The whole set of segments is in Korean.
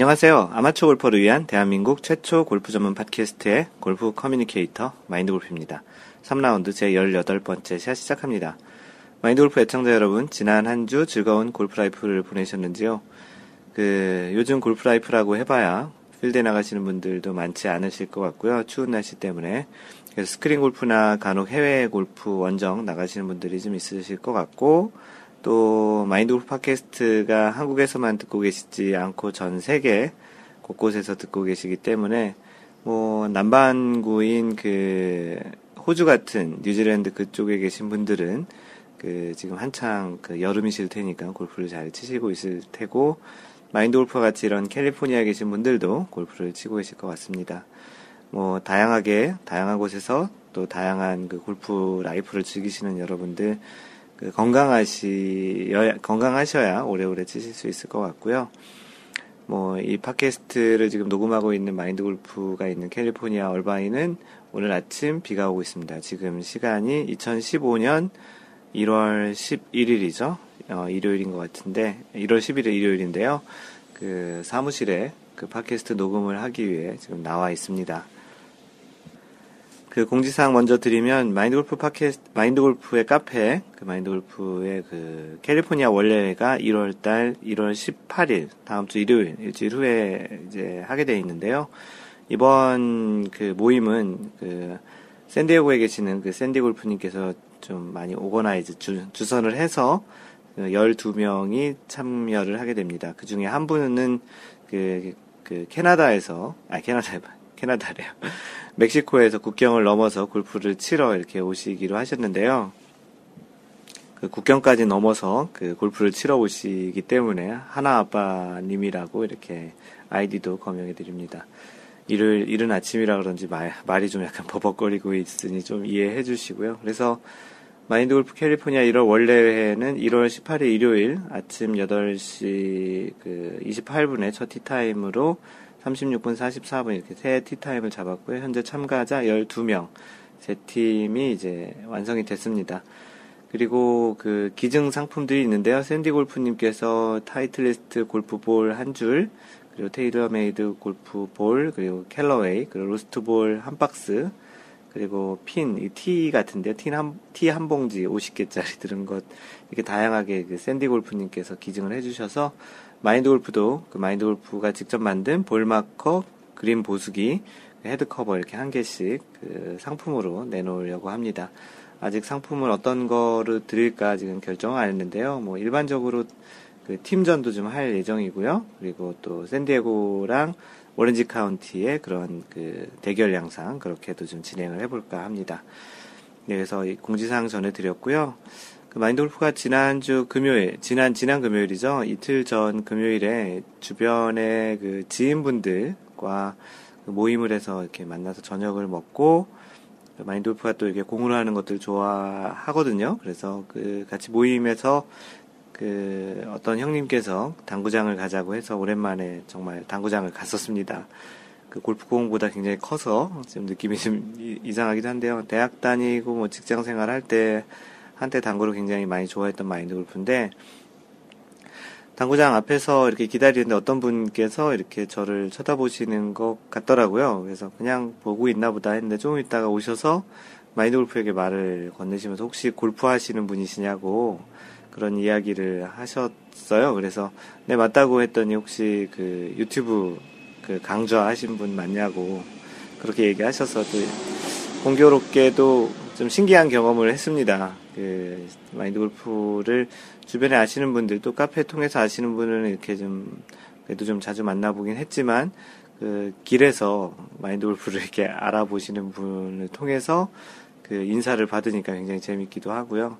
안녕하세요. 아마추어 골퍼를 위한 대한민국 최초 골프 전문 팟캐스트의 골프 communicator 마인드 골프입니다. 3라운드 제 18번째 샷 시작합니다. 마인드 골프 애청자 여러분, 지난 한 주 즐거운 골프 life를 보내셨는지요? 그, 요즘 골프 life라고 해봐야 필드에 나가시는 분들도 많지 않으실 것 같고요. 추운 날씨 때문에. 그래서 스크린 골프나 간혹 해외 골프 원정 나가시는 분들이 좀 있으실 것 같고, 또 마인드 골프 팟캐스트가 한국에서만 듣고 계시지 않고 전 세계 곳곳에서 듣고 계시기 때문에 뭐 남반구인 그 호주 같은 뉴질랜드 그쪽에 계신 분들은 그 지금 한창 그 여름이실 테니까 골프를 잘 치시고 있을 테고 마인드 골프와 같이 이런 캘리포니아에 계신 분들도 골프를 치고 계실 것 같습니다. 뭐 다양하게 다양한 곳에서 또 다양한 그 골프 life를 즐기시는 여러분들 그 건강하시 건강하셔야 오래오래 치실 수 있을 것 같고요. 뭐 이 팟캐스트를 지금 녹음하고 있는 마인드 골프가 있는 캘리포니아 얼바인은 오늘 아침 비가 오고 있습니다. 지금 시간이 2015년 1월 11일이죠. 어, 일요일인 것 같은데 1월 11일 일요일인데요. 그 사무실에 그 팟캐스트 녹음을 하기 위해 지금 나와 있습니다. 그 공지사항 먼저 드리면 마인드 골프 팟캐스트 마인드 골프의 카페 그 마인드 골프의 그 캘리포니아 원래가 1월 달 1월 18일 다음 주 일요일 일주일 후에 이제 하게 돼 있는데요. 이번 그 모임은 그 샌디에고에 계시는 그 샌디 골프님께서 좀 많이 organize 주, 주선을 해서 그 12명이 참여를 하게 됩니다. 그 중에 한 분은 그, 그 캐나다에서, 아, 캐나다, 캐나다래요. 멕시코에서 국경을 넘어서 골프를 치러 이렇게 오시기로 하셨는데요. 그 국경까지 넘어서 그 골프를 치러 오시기 때문에 하나 아빠님이라고 이렇게 아이디도 거명해 드립니다. 일요일, 이른 아침이라 그런지 말, 말이 좀 약간 버벅거리고 있으니 좀 이해해 주시고요. 그래서 마인드 골프 캘리포니아 1월 원래 회는 1월 18일 일요일 아침 8시 그 28분에 첫 티타임으로 36분 44분 이렇게 세 tee time을 잡았고요. 현재 참가자 12명. 세 팀이 이제 완성이 됐습니다. 그리고 그 기증 상품들이 있는데요. 샌디 골프님께서 타이틀리스트 골프볼 한 줄, 그리고 테일러메이드 골프볼, 그리고 캘러웨이, 그리고 lost ball 한 박스, 그리고 핀, 티 같은데요. 티 한, 티 한 봉지 50개짜리 들은 것, 이렇게 다양하게 그 샌디 골프님께서 기증을 해주셔서 마인드 골프도 그 마인드 골프가 직접 만든 ball marker, 그린 보수기, head cover 이렇게 한 개씩 그 상품으로 내놓으려고 합니다. 아직 상품을 어떤 거를 드릴까 지금 결정을 안 했는데요. 뭐 일반적으로 그 팀전도 좀 할 예정이고요. 그리고 또 샌디에고랑 오렌지 카운티의 그런 그 대결 양상 그렇게도 좀 진행을 해볼까 합니다. 네, 그래서 공지사항 전해드렸고요. 그 마인드 골프가 지난주 금요일, 지난, 지난 금요일이죠. 이틀 전 금요일에 주변의 그 지인분들과 그 모임을 해서 이렇게 만나서 저녁을 먹고 그 마인드 골프가 또 이렇게 공을 하는 것들 좋아하거든요. 그래서 그 같이 모임에서 그 어떤 형님께서 당구장을 가자고 해서 오랜만에 정말 당구장을 갔었습니다. 그 골프공보다 굉장히 커서 좀 느낌이 좀 이상하기도 한데요. 대학 다니고 뭐 직장 생활 할 때 한때 당구를 굉장히 많이 좋아했던 마인드 골프인데 당구장 앞에서 이렇게 기다리는데 어떤 분께서 이렇게 저를 쳐다보시는 것 같더라고요. 그래서 그냥 보고 있나 보다 했는데 좀 있다가 오셔서 마인드 골프에게 말을 건네시면서 혹시 골프 하시는 분이시냐고 그런 이야기를 하셨어요. 그래서 네 맞다고 했더니 혹시 그 유튜브 그 강좌 하신 분 맞냐고 그렇게 얘기하셔서 또 공교롭게도 좀 신기한 경험을 했습니다. 그 마인드 골프를 주변에 아시는 분들 또 카페 통해서 아시는 분은 이렇게 좀 그래도 좀 자주 만나보긴 했지만 그 길에서 마인드 골프를 이렇게 알아보시는 분을 통해서 그 인사를 받으니까 굉장히 재밌기도 하고요.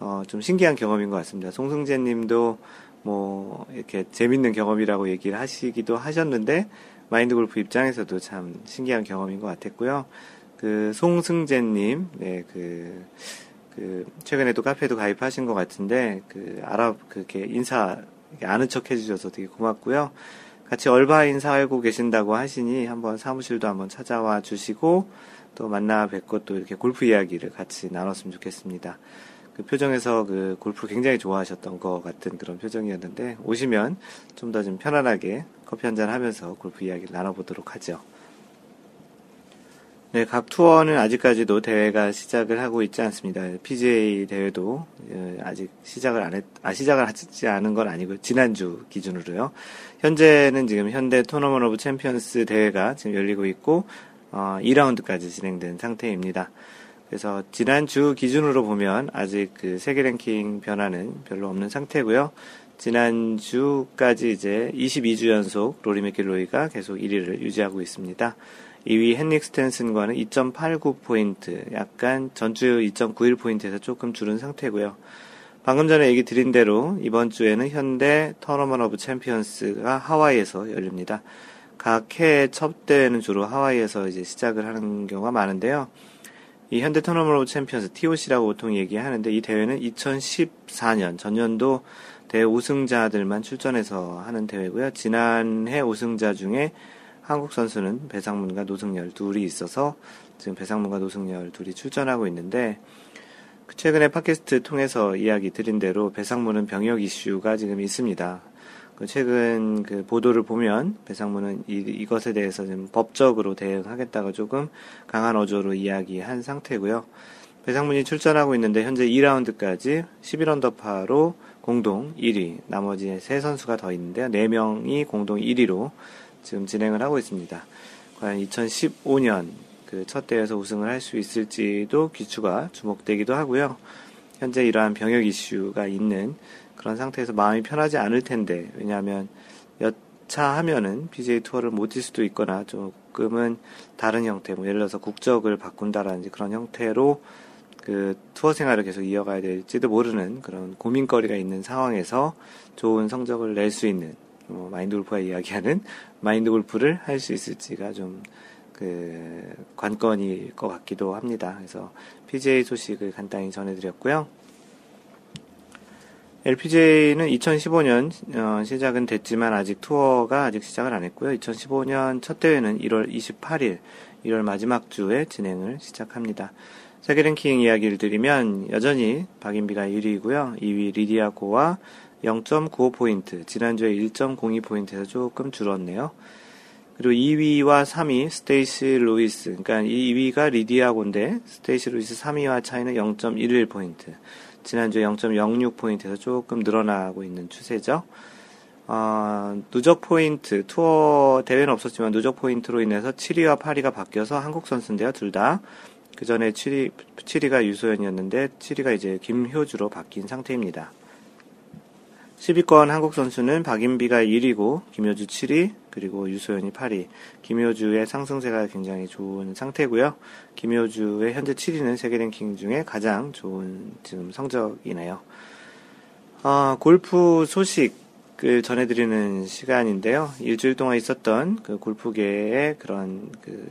어, 좀 신기한 경험인 것 같습니다. 송승재 님도 뭐 이렇게 재밌는 경험이라고 얘기를 하시기도 하셨는데 마인드 골프 입장에서도 참 신기한 경험인 것 같았고요. 그 송승재님, 네, 그, 그 최근에 도 카페도 가입하신 것 같은데 그 알아 그렇게 인사 아는 척 해주셔서 되게 고맙고요. 같이 얼바인 살고 계신다고 하시니 한번 사무실도 한번 찾아와 주시고 또 만나 뵙고 또 이렇게 골프 이야기를 같이 나눴으면 좋겠습니다. 그 표정에서 그 골프 굉장히 좋아하셨던 것 같은 그런 표정이었는데 오시면 좀 더 좀 편안하게 커피 한 잔 하면서 골프 이야기를 나눠보도록 하죠. 네, 각 투어는 아직까지도 대회가 시작을 하고 있지 않습니다. PGA 대회도 예, 아직 시작을 안 했, 아, 시작을 하지 않은 건 아니고, 지난주 기준으로요. 현재는 지금 현대 Tournament of Champions 대회가 지금 열리고 있고, 어, 2라운드까지 진행된 상태입니다. 그래서 지난주 기준으로 보면 아직 그 세계 랭킹 변화는 별로 없는 상태고요. 지난주까지 이제 22주 연속 로리 맥길로이가 계속 1위를 유지하고 있습니다. 2위 헨릭 스탠슨과는 2.89포인트, 약간 전주 2.91포인트에서 조금 줄은 상태고요. 방금 전에 얘기 드린 대로 이번 주에는 현대 Tournament of Champions가 하와이에서 열립니다. 각 해 첫 대회는 주로 하와이에서 이제 시작을 하는 경우가 많은데요. 이 현대 Tournament of Champions TOC라고 보통 얘기하는데 이 대회는 2014년 전년도 대회 우승자들만 출전해서 하는 대회고요. 지난해 우승자 중에 한국 선수는 배상문과 노승열 둘이 있어서 지금 배상문과 노승열 둘이 출전하고 있는데 그 최근에 팟캐스트 통해서 이야기 드린 대로 배상문은 병역 이슈가 지금 있습니다. 그 최근 그 보도를 보면 배상문은 이, 이것에 대해서 좀 법적으로 대응하겠다고 조금 강한 어조로 이야기한 상태고요. 배상문이 출전하고 있는데 현재 2라운드까지 11언더파로 공동 1위, 나머지 세 선수가 더 있는데요. 4명이 공동 1위로 지금 진행을 하고 있습니다. 과연 2015년 그 첫 대회에서 우승을 할 수 있을지도 귀추가 주목되기도 하고요. 현재 이러한 병역 이슈가 있는 그런 상태에서 마음이 편하지 않을 텐데 왜냐하면 여차 하면은 BJ 투어를 못 뛸 수도 있거나 조금은 다른 형태, 뭐 예를 들어서 국적을 바꾼다라든지 그런 형태로 그 투어 생활을 계속 이어가야 될지도 모르는 그런 고민거리가 있는 상황에서 좋은 성적을 낼 수 있는 뭐 마인드 골프가 이야기하는 마인드 골프를 할 수 있을지가 좀 그 관건일 것 같기도 합니다. 그래서 PGA 소식을 간단히 전해드렸고요. LPGA는 2015년 어, 시작은 됐지만 아직 투어가 아직 시작을 안 했고요. 2015년 첫 대회는 1월 28일, 1월 마지막 주에 진행을 시작합니다. 세계 랭킹 이야기를 드리면 여전히 박인비가 1위고요. 2위 리디아고와 0.95포인트, 지난주에 1.02포인트에서 조금 줄었네요. 그리고 2위와 3위 스테이시 루이스, 그러니까 2위가 리디아고인데 스테이시 루이스 3위와 차이는 0.11포인트, 지난주에 0.06포인트에서 조금 늘어나고 있는 추세죠. 어, 누적 포인트, 투어 대회는 없었지만 누적 포인트로 인해서 7위와 8위가 바뀌어서 한국 선수인데요, 둘 다. 그 전에 7위, 7위가 유소연이었는데 7위가 이제 김효주로 바뀐 상태입니다. 10위권 한국 선수는 박인비가 1위고 김효주 7위 그리고 유소연이 8위. 김효주의 상승세가 굉장히 좋은 상태고요. 김효주의 현재 7위는 세계 랭킹 중에 가장 좋은 지금 성적이네요. 어, 골프 소식을 전해드리는 시간인데요. 일주일 동안 있었던 그 골프계의 그런 그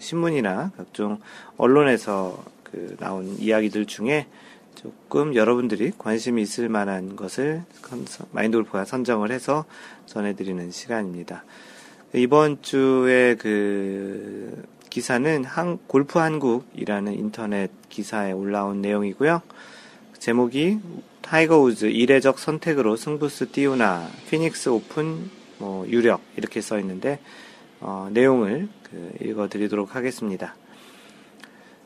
신문이나 각종 언론에서 그 나온 이야기들 중에 조금 여러분들이 관심이 있을 만한 것을 마인드 골프가 선정을 해서 전해드리는 시간입니다. 이번 주에 그 기사는 한, 골프 한국이라는 인터넷 기사에 올라온 내용이고요. 제목이 타이거 우즈 이례적 선택으로 승부수 띄우나 피닉스 오픈 뭐 유력 이렇게 써 있는데 어, 내용을 그 읽어드리도록 하겠습니다.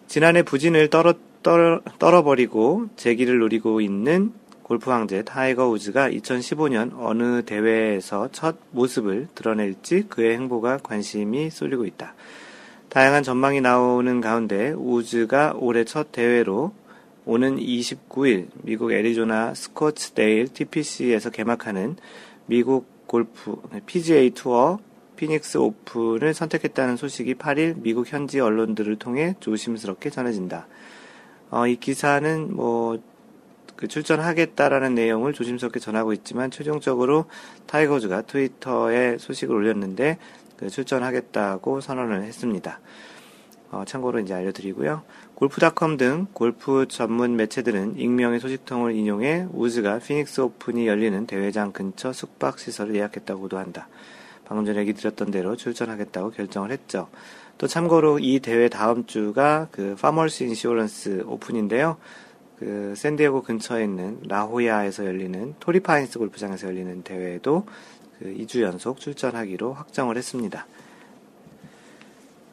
지난해 부진을 떨어 떨, 떨어버리고 재기를 노리고 있는 골프 황제 타이거 우즈가 2015년 어느 대회에서 첫 모습을 드러낼지 그의 행보가 관심이 쏠리고 있다. 다양한 전망이 나오는 가운데 우즈가 올해 첫 대회로 오는 29일 미국 애리조나 스코츠데일 TPC에서 개막하는 미국 골프 PGA 투어 피닉스 오픈을 선택했다는 소식이 8일 미국 현지 언론들을 통해 조심스럽게 전해진다. 어, 이 기사는 뭐, 그 출전하겠다라는 내용을 조심스럽게 전하고 있지만 최종적으로 타이거즈가 트위터에 소식을 올렸는데 그 출전하겠다고 선언을 했습니다. 어, 참고로 이제 알려드리고요. 골프닷컴 등 골프 전문 매체들은 익명의 소식통을 인용해 우즈가 피닉스 오픈이 열리는 대회장 근처 숙박시설을 예약했다고도 한다. 방금 전에 얘기 드렸던 대로 출전하겠다고 결정을 했죠. 또 참고로 이 대회 다음 주가 그 파머스 인슈어런스 오픈인데요. 그 샌디에고 근처에 있는 라호야에서 열리는 토리파인스 골프장에서 열리는 대회에도 그그 2주 연속 출전하기로 확정을 했습니다.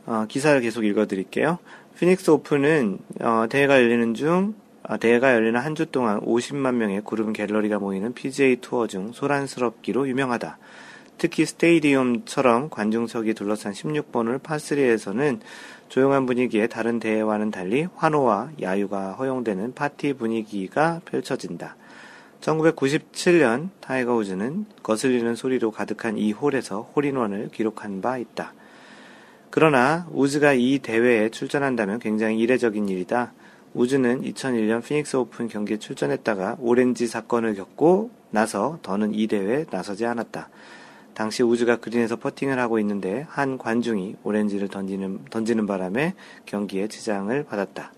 어, 기사를 계속 읽어드릴게요. 피닉스 오픈은 어, 대회가 열리는 중 아, 대회가 열리는 한 주 동안 50만 명의 구름 갤러리가 모이는 PGA 투어 중 소란스럽기로 유명하다. 특히 스테이디움처럼 관중석이 둘러싼 16번 홀 파3에서는 조용한 분위기의 다른 대회와는 달리 환호와 야유가 허용되는 파티 분위기가 펼쳐진다. 1997년 타이거 우즈는 거슬리는 소리로 가득한 이 홀에서 홀인원을 기록한 바 있다. 그러나 우즈가 이 대회에 출전한다면 굉장히 이례적인 일이다. 우즈는 2001년 피닉스 오픈 경기에 출전했다가 오렌지 사건을 겪고 나서 더는 이 대회에 나서지 않았다. 당시 우즈가 그린에서 퍼팅을 하고 있는데 한 관중이 오렌지를 던지는, 던지는 바람에 경기에 지장을 받았다.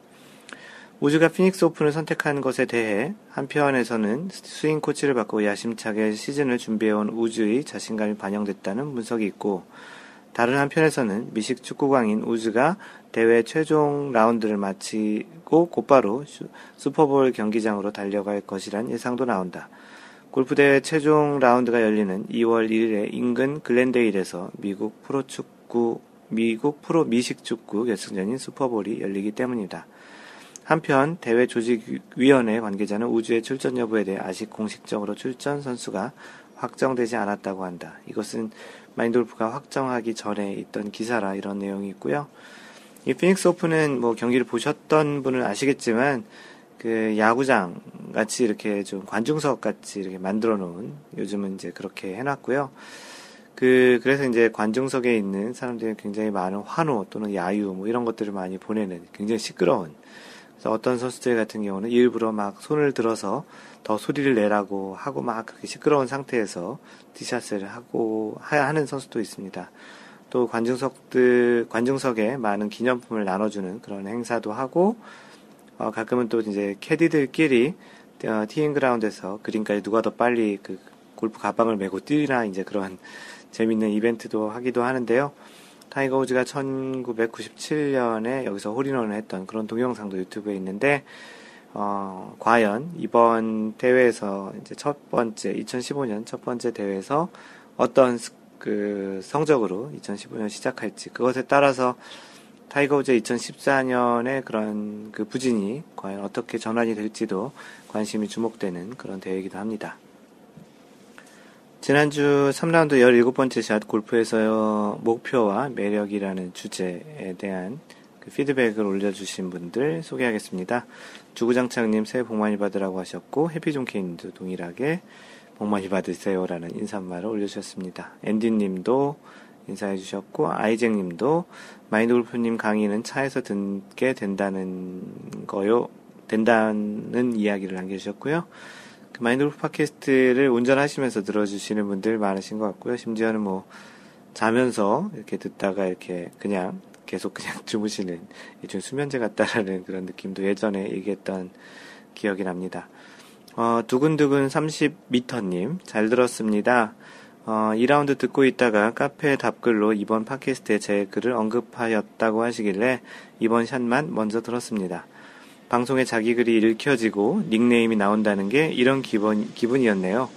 우즈가 피닉스 오픈을 선택한 것에 대해 한편에서는 스윙 코치를 받고 야심차게 시즌을 준비해온 우즈의 자신감이 반영됐다는 분석이 있고 다른 한편에서는 미식 축구광인 우즈가 대회 최종 라운드를 마치고 곧바로 슈퍼볼 경기장으로 달려갈 것이란 예상도 나온다. 골프대회 최종 라운드가 열리는 2월 1일에 인근 글렌데일에서 미국 프로축구, 미국 프로 미식축구 결승전인 슈퍼볼이 열리기 때문이다. 한편 대회 조직위원회 관계자는 우주의 출전 여부에 대해 아직 공식적으로 출전 선수가 확정되지 않았다고 한다. 이것은 마인돌프가 확정하기 전에 있던 기사라 이런 내용이 있고요. 이 피닉스 오픈은 뭐 경기를 보셨던 분은 아시겠지만 그 야구장 같이 이렇게 좀 관중석 같이 이렇게 만들어 놓은 요즘은 이제 그렇게 해놨고요. 그 그래서 이제 관중석에 있는 사람들이 굉장히 많은 환호 또는 야유 뭐 이런 것들을 많이 보내는 굉장히 시끄러운 그래서 어떤 선수들 같은 경우는 일부러 막 손을 들어서 더 소리를 내라고 하고 막 그렇게 시끄러운 상태에서 티샷을 하고 하는 선수도 있습니다. 또 관중석들 관중석에 많은 기념품을 나눠주는 그런 행사도 하고 어, 가끔은 또 이제 캐디들끼리 어, 티잉 그라운드에서 그린까지 누가 더 빨리 그 골프 가방을 메고 뛰나 이제 그런 재밌는 이벤트도 하기도 하는데요. 타이거 우즈가 1997년에 여기서 홀인원을 했던 그런 동영상도 유튜브에 있는데 어, 과연 이번 대회에서 이제 첫 번째 2015년 첫 번째 대회에서 어떤 그 성적으로 2015년 시작할지 그것에 따라서 타이거 우즈 2014년에 그런 그 부진이 과연 어떻게 전환이 될지도 관심이 주목되는 그런 대회이기도 합니다. 지난주 3라운드 17번째 샷 골프에서 목표와 매력이라는 주제에 대한 그 피드백을 올려주신 분들 소개하겠습니다. 주구장창님 새해 복 많이 받으라고 하셨고, 해피존케인도 동일하게 복 많이 받으세요라는 인사말을 올려주셨습니다. 앤디님도 인사해 주셨고, 아이쟁님도 마인드 골프님 강의는 차에서 듣게 된다는 거요, 된다는 이야기를 남겨주셨고요. 마인드 골프 팟캐스트를 운전하시면서 들어주시는 분들 많으신 것 같고요. 심지어는 뭐 자면서 이렇게 듣다가 이렇게 그냥 계속 그냥 주무시는 일종 수면제 같다라는 그런 느낌도 예전에 얘기했던 기억이 납니다. 어, 두근두근 30미터님, 잘 들었습니다. 어, 2라운드 듣고 있다가 카페 답글로 이번 팟캐스트에 제 글을 언급하였다고 하시길래 이번 샷만 먼저 들었습니다. 방송에 자기 글이 읽혀지고 닉네임이 나온다는 게 이런 기분, 기분이었네요.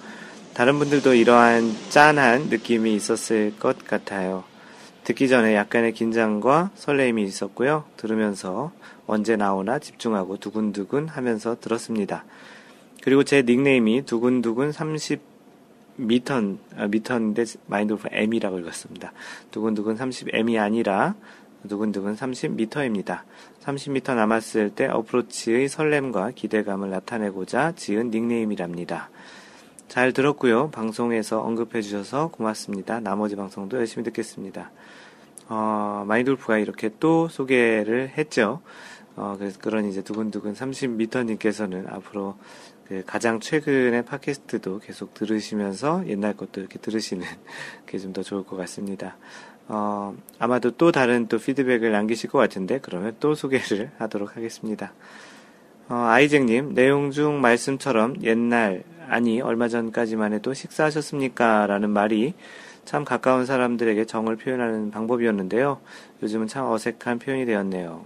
다른 분들도 이러한 짠한 느낌이 있었을 것 같아요. 듣기 전에 약간의 긴장과 설레임이 있었고요. 들으면서 언제 나오나 집중하고 두근두근 하면서 들었습니다. 그리고 제 닉네임이 두근두근 30 미턴, 아, 미턴인데 마인드오프 M이라고 읽었습니다. 두근두근 30M이 아니라 두근두근 30m입니다. 30m 남았을 때 어프로치의 설렘과 기대감을 나타내고자 지은 닉네임이랍니다. 잘 들었고요. 방송에서 언급해 주셔서 고맙습니다. 나머지 방송도 열심히 듣겠습니다. 어, 마이돌프가 이렇게 또 소개를 했죠. 어, 그래서 그런 이제 두근두근 30m님께서는 앞으로 그 가장 최근의 팟캐스트도 계속 들으시면서 옛날 것도 이렇게 들으시는 게 좀 더 좋을 것 같습니다. 어, 아마도 또 다른 또 피드백을 남기실 것 같은데, 그러면 또 소개를 하도록 하겠습니다. 어, 아이쟁님, 내용 중 말씀처럼 옛날, 아니, 얼마 전까지만 해도 식사하셨습니까? 라는 말이 참 가까운 사람들에게 정을 표현하는 방법이었는데요. 요즘은 참 어색한 표현이 되었네요.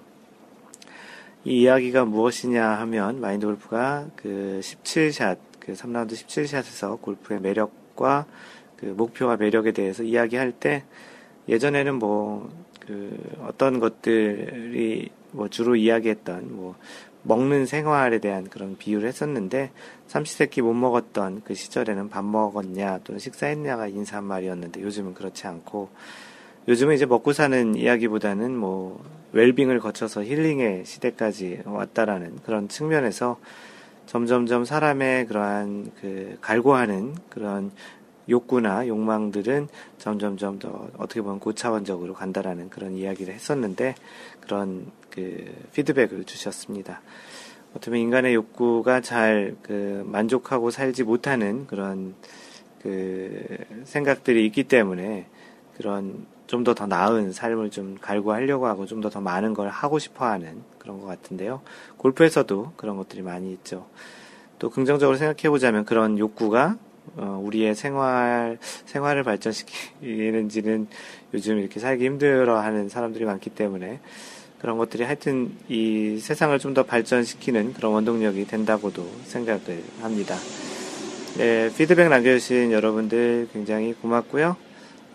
이 이야기가 무엇이냐 하면 마인드 골프가 그 17샷, 그 3라운드 17샷에서 골프의 매력과 그 목표와 매력에 대해서 이야기할 때 예전에는 뭐 그 어떤 것들이 뭐 주로 이야기했던 뭐 먹는 생활에 대한 그런 비유를 했었는데 삼시세끼 못 먹었던 그 시절에는 밥 먹었냐 또는 식사했냐가 인사말이었는데 요즘은 그렇지 않고 요즘은 이제 먹고 사는 이야기보다는 뭐 웰빙을 거쳐서 힐링의 시대까지 왔다라는 그런 측면에서 점점점 사람의 그러한 그 갈구하는 그런 욕구나 욕망들은 점점점 더 어떻게 보면 고차원적으로 간다라는 그런 이야기를 했었는데 그런 그 피드백을 주셨습니다. 어떻게 인간의 욕구가 잘 그 만족하고 살지 못하는 그런 그 생각들이 있기 때문에 그런 좀 더 더 나은 삶을 좀 갈구하려고 하고 좀 더 더 많은 걸 하고 싶어 하는 그런 것 같은데요. 골프에서도 그런 것들이 많이 있죠. 또 긍정적으로 생각해 보자면 그런 욕구가 어, 우리의 생활, 생활을 발전시키는지는 요즘 이렇게 살기 힘들어 하는 사람들이 많기 때문에 그런 것들이 하여튼 이 세상을 좀 더 발전시키는 그런 원동력이 된다고도 생각을 합니다. 네, 피드백 남겨주신 여러분들 굉장히 고맙고요.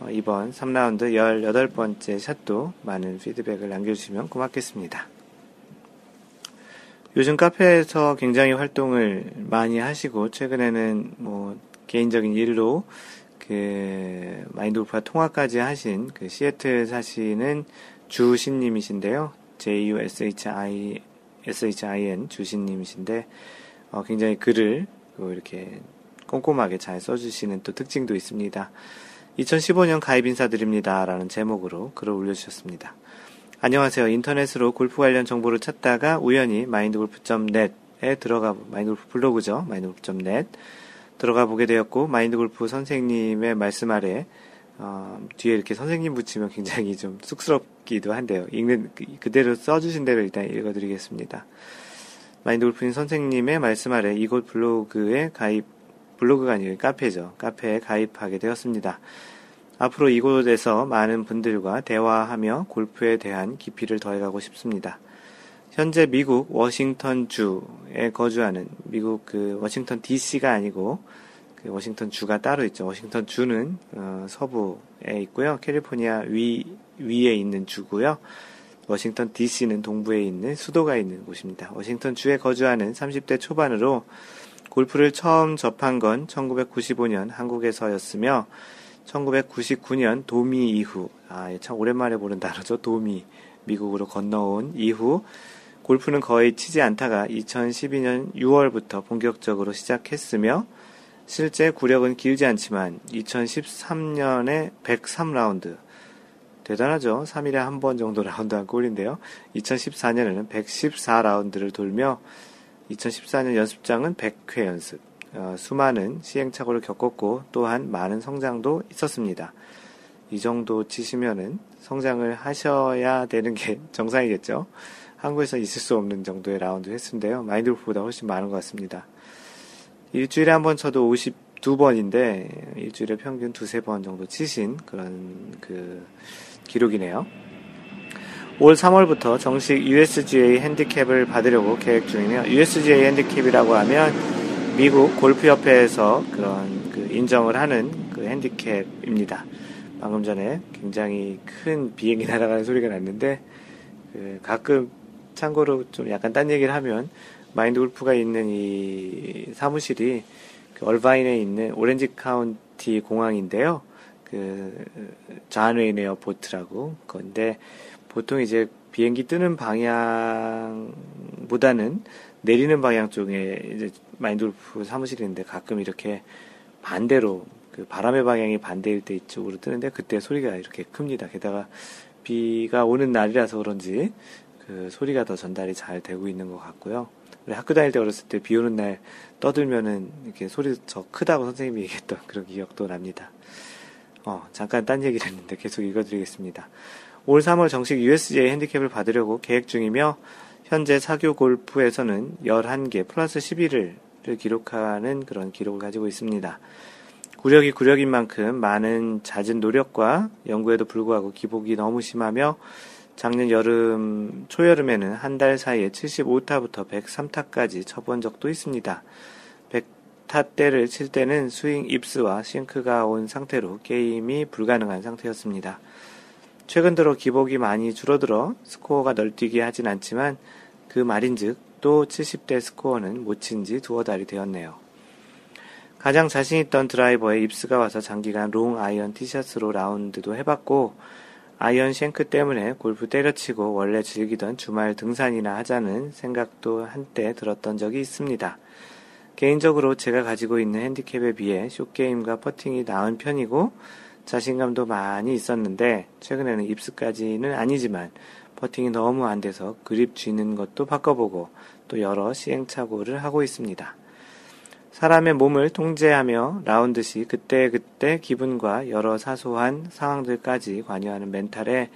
어, 이번 3라운드 18번째 샷도 많은 피드백을 남겨주시면 고맙겠습니다. 요즘 카페에서 굉장히 활동을 많이 하시고, 최근에는 뭐, 개인적인 일로 그 마인드골프와 통화까지 하신 그 시애틀 사시는 주신님이신데요. J-U-S-H-I, S-H-I-N 주신님이신데, 어, 굉장히 글을 이렇게 꼼꼼하게 잘 써주시는 또 특징도 있습니다. 2015년 가입 인사드립니다. 라는 제목으로 글을 올려주셨습니다. 안녕하세요. 인터넷으로 골프 관련 정보를 찾다가 우연히 마인드골프.net에 들어가, 마인드골프 블로그죠. 마인드골프.net 들어가 보게 되었고 마인드골프 선생님의 말씀 아래 어, 뒤에 이렇게 선생님 붙이면 굉장히 좀 쑥스럽기도 한데요. 읽는 그, 그대로 써주신 대로 일단 읽어드리겠습니다. 마인드골프인 선생님의 말씀 아래 이곳 블로그에 가입 블로그가 아니고 카페죠. 카페에 가입하게 되었습니다. 앞으로 이곳에서 많은 분들과 대화하며 골프에 대한 깊이를 더해가고 싶습니다. 현재 미국 워싱턴 주에 거주하는 미국 그 워싱턴 DC가 아니고 그 워싱턴 주가 따로 있죠. 워싱턴 주는 어, 서부에 있고요. 캘리포니아 위 위에 있는 주고요. 워싱턴 DC는 동부에 있는 수도가 있는 곳입니다. 워싱턴 주에 거주하는 30대 초반으로 골프를 처음 접한 건 1995년 한국에서였으며 1999년 도미 이후 아, 참 오랜만에 보는 단어죠. 도미 미국으로 건너온 이후 골프는 거의 치지 않다가 2012년 6월부터 본격적으로 시작했으며 실제 구력은 길지 않지만 2013년에 103라운드 대단하죠. 3일에 한 번 정도 라운드 한 꼴인데요. 2014년에는 114라운드를 돌며 2014년 연습장은 100회 연습. 어, 수많은 시행착오를 겪었고 또한 많은 성장도 있었습니다. 이 정도 치시면은 성장을 하셔야 되는 게 정상이겠죠. 한국에서 있을 수 없는 정도의 라운드 횟수인데요. 마인드골프보다 훨씬 많은 것 같습니다. 일주일에 한 번 쳐도 52번인데 일주일에 평균 두세 번 정도 치신 그런 그 기록이네요. 올 3월부터 정식 USGA 핸디캡을 받으려고 계획 중이며 USGA 핸디캡이라고 하면 미국 골프협회에서 그런 그 인정을 하는 그 핸디캡입니다. 방금 전에 굉장히 큰 비행기 날아가는 소리가 났는데 그 가끔 참고로 좀 약간 딴 얘기를 하면 마인드 골프가 있는 이 사무실이 그 얼바인에 있는 오렌지 카운티 공항인데요. 그 John Wayne Airport라고 그건데 보통 이제 비행기 뜨는 방향보다는 내리는 방향 쪽에 이제 마인드 골프 사무실인데 가끔 이렇게 반대로 그 바람의 방향이 반대일 때 이쪽으로 뜨는데 그때 소리가 이렇게 큽니다. 게다가 비가 오는 날이라서 그런지 그 소리가 더 전달이 잘 되고 있는 것 같고요. 학교 다닐 때 어렸을 때 비 오는 날 떠들면은 이렇게 소리 더 크다고 선생님이 얘기했던 그런 기억도 납니다. 어, 잠깐 딴 얘기를 했는데 계속 읽어드리겠습니다. 올 3월 정식 USJ 핸디캡을 받으려고 계획 중이며 현재 사교 골프에서는 11개 플러스 11을 기록하는 그런 기록을 가지고 있습니다. 구력이 구력인 만큼 많은 잦은 노력과 연구에도 불구하고 기복이 너무 심하며 작년 여름, 초여름에는 한 달 사이에 75타부터 103타까지 쳐본 적도 있습니다. Tat대를 칠 때는 스윙 입스와 생크가 온 상태로 게임이 불가능한 상태였습니다. 최근 들어 기복이 많이 줄어들어 스코어가 널뛰게 하진 않지만 그 말인즉 또 70대 스코어는 못 친 지 두어 달이 되었네요. 가장 자신 있던 드라이버에 입스가 와서 장기간 롱 아이언 티샷으로 라운드도 해봤고 아이언 생크 때문에 골프 때려치고 원래 즐기던 주말 등산이나 하자는 생각도 한때 들었던 적이 있습니다. 개인적으로 제가 가지고 있는 핸디캡에 비해 숏게임과 퍼팅이 나은 편이고 자신감도 많이 있었는데 최근에는 입스까지는 아니지만 퍼팅이 너무 안 돼서 그립 쥐는 것도 바꿔보고 또 여러 시행착오를 하고 있습니다. 사람의 몸을 통제하며 라운드 시 그때그때 기분과 여러 사소한 상황들까지 관여하는 멘탈에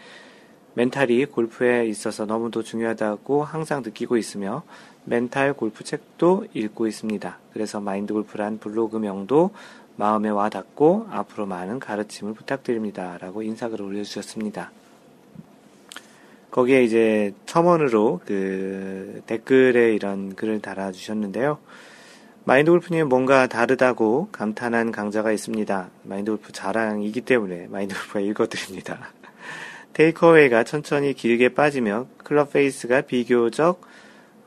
멘탈이 골프에 있어서 너무도 중요하다고 항상 느끼고 있으며 멘탈 골프 책도 읽고 있습니다. 그래서 마인드 골프란 블로그 명도 마음에 와 닿고 앞으로 많은 가르침을 부탁드립니다. 라고 인사글을 올려주셨습니다. 거기에 이제 첨언으로 그 댓글에 이런 글을 달아주셨는데요. 마인드 골프님 뭔가 다르다고 감탄한 강좌가 있습니다. 마인드 골프 자랑이기 때문에 마인드 골프가 읽어드립니다. takeaway가 천천히 길게 빠지며 클럽 페이스가 비교적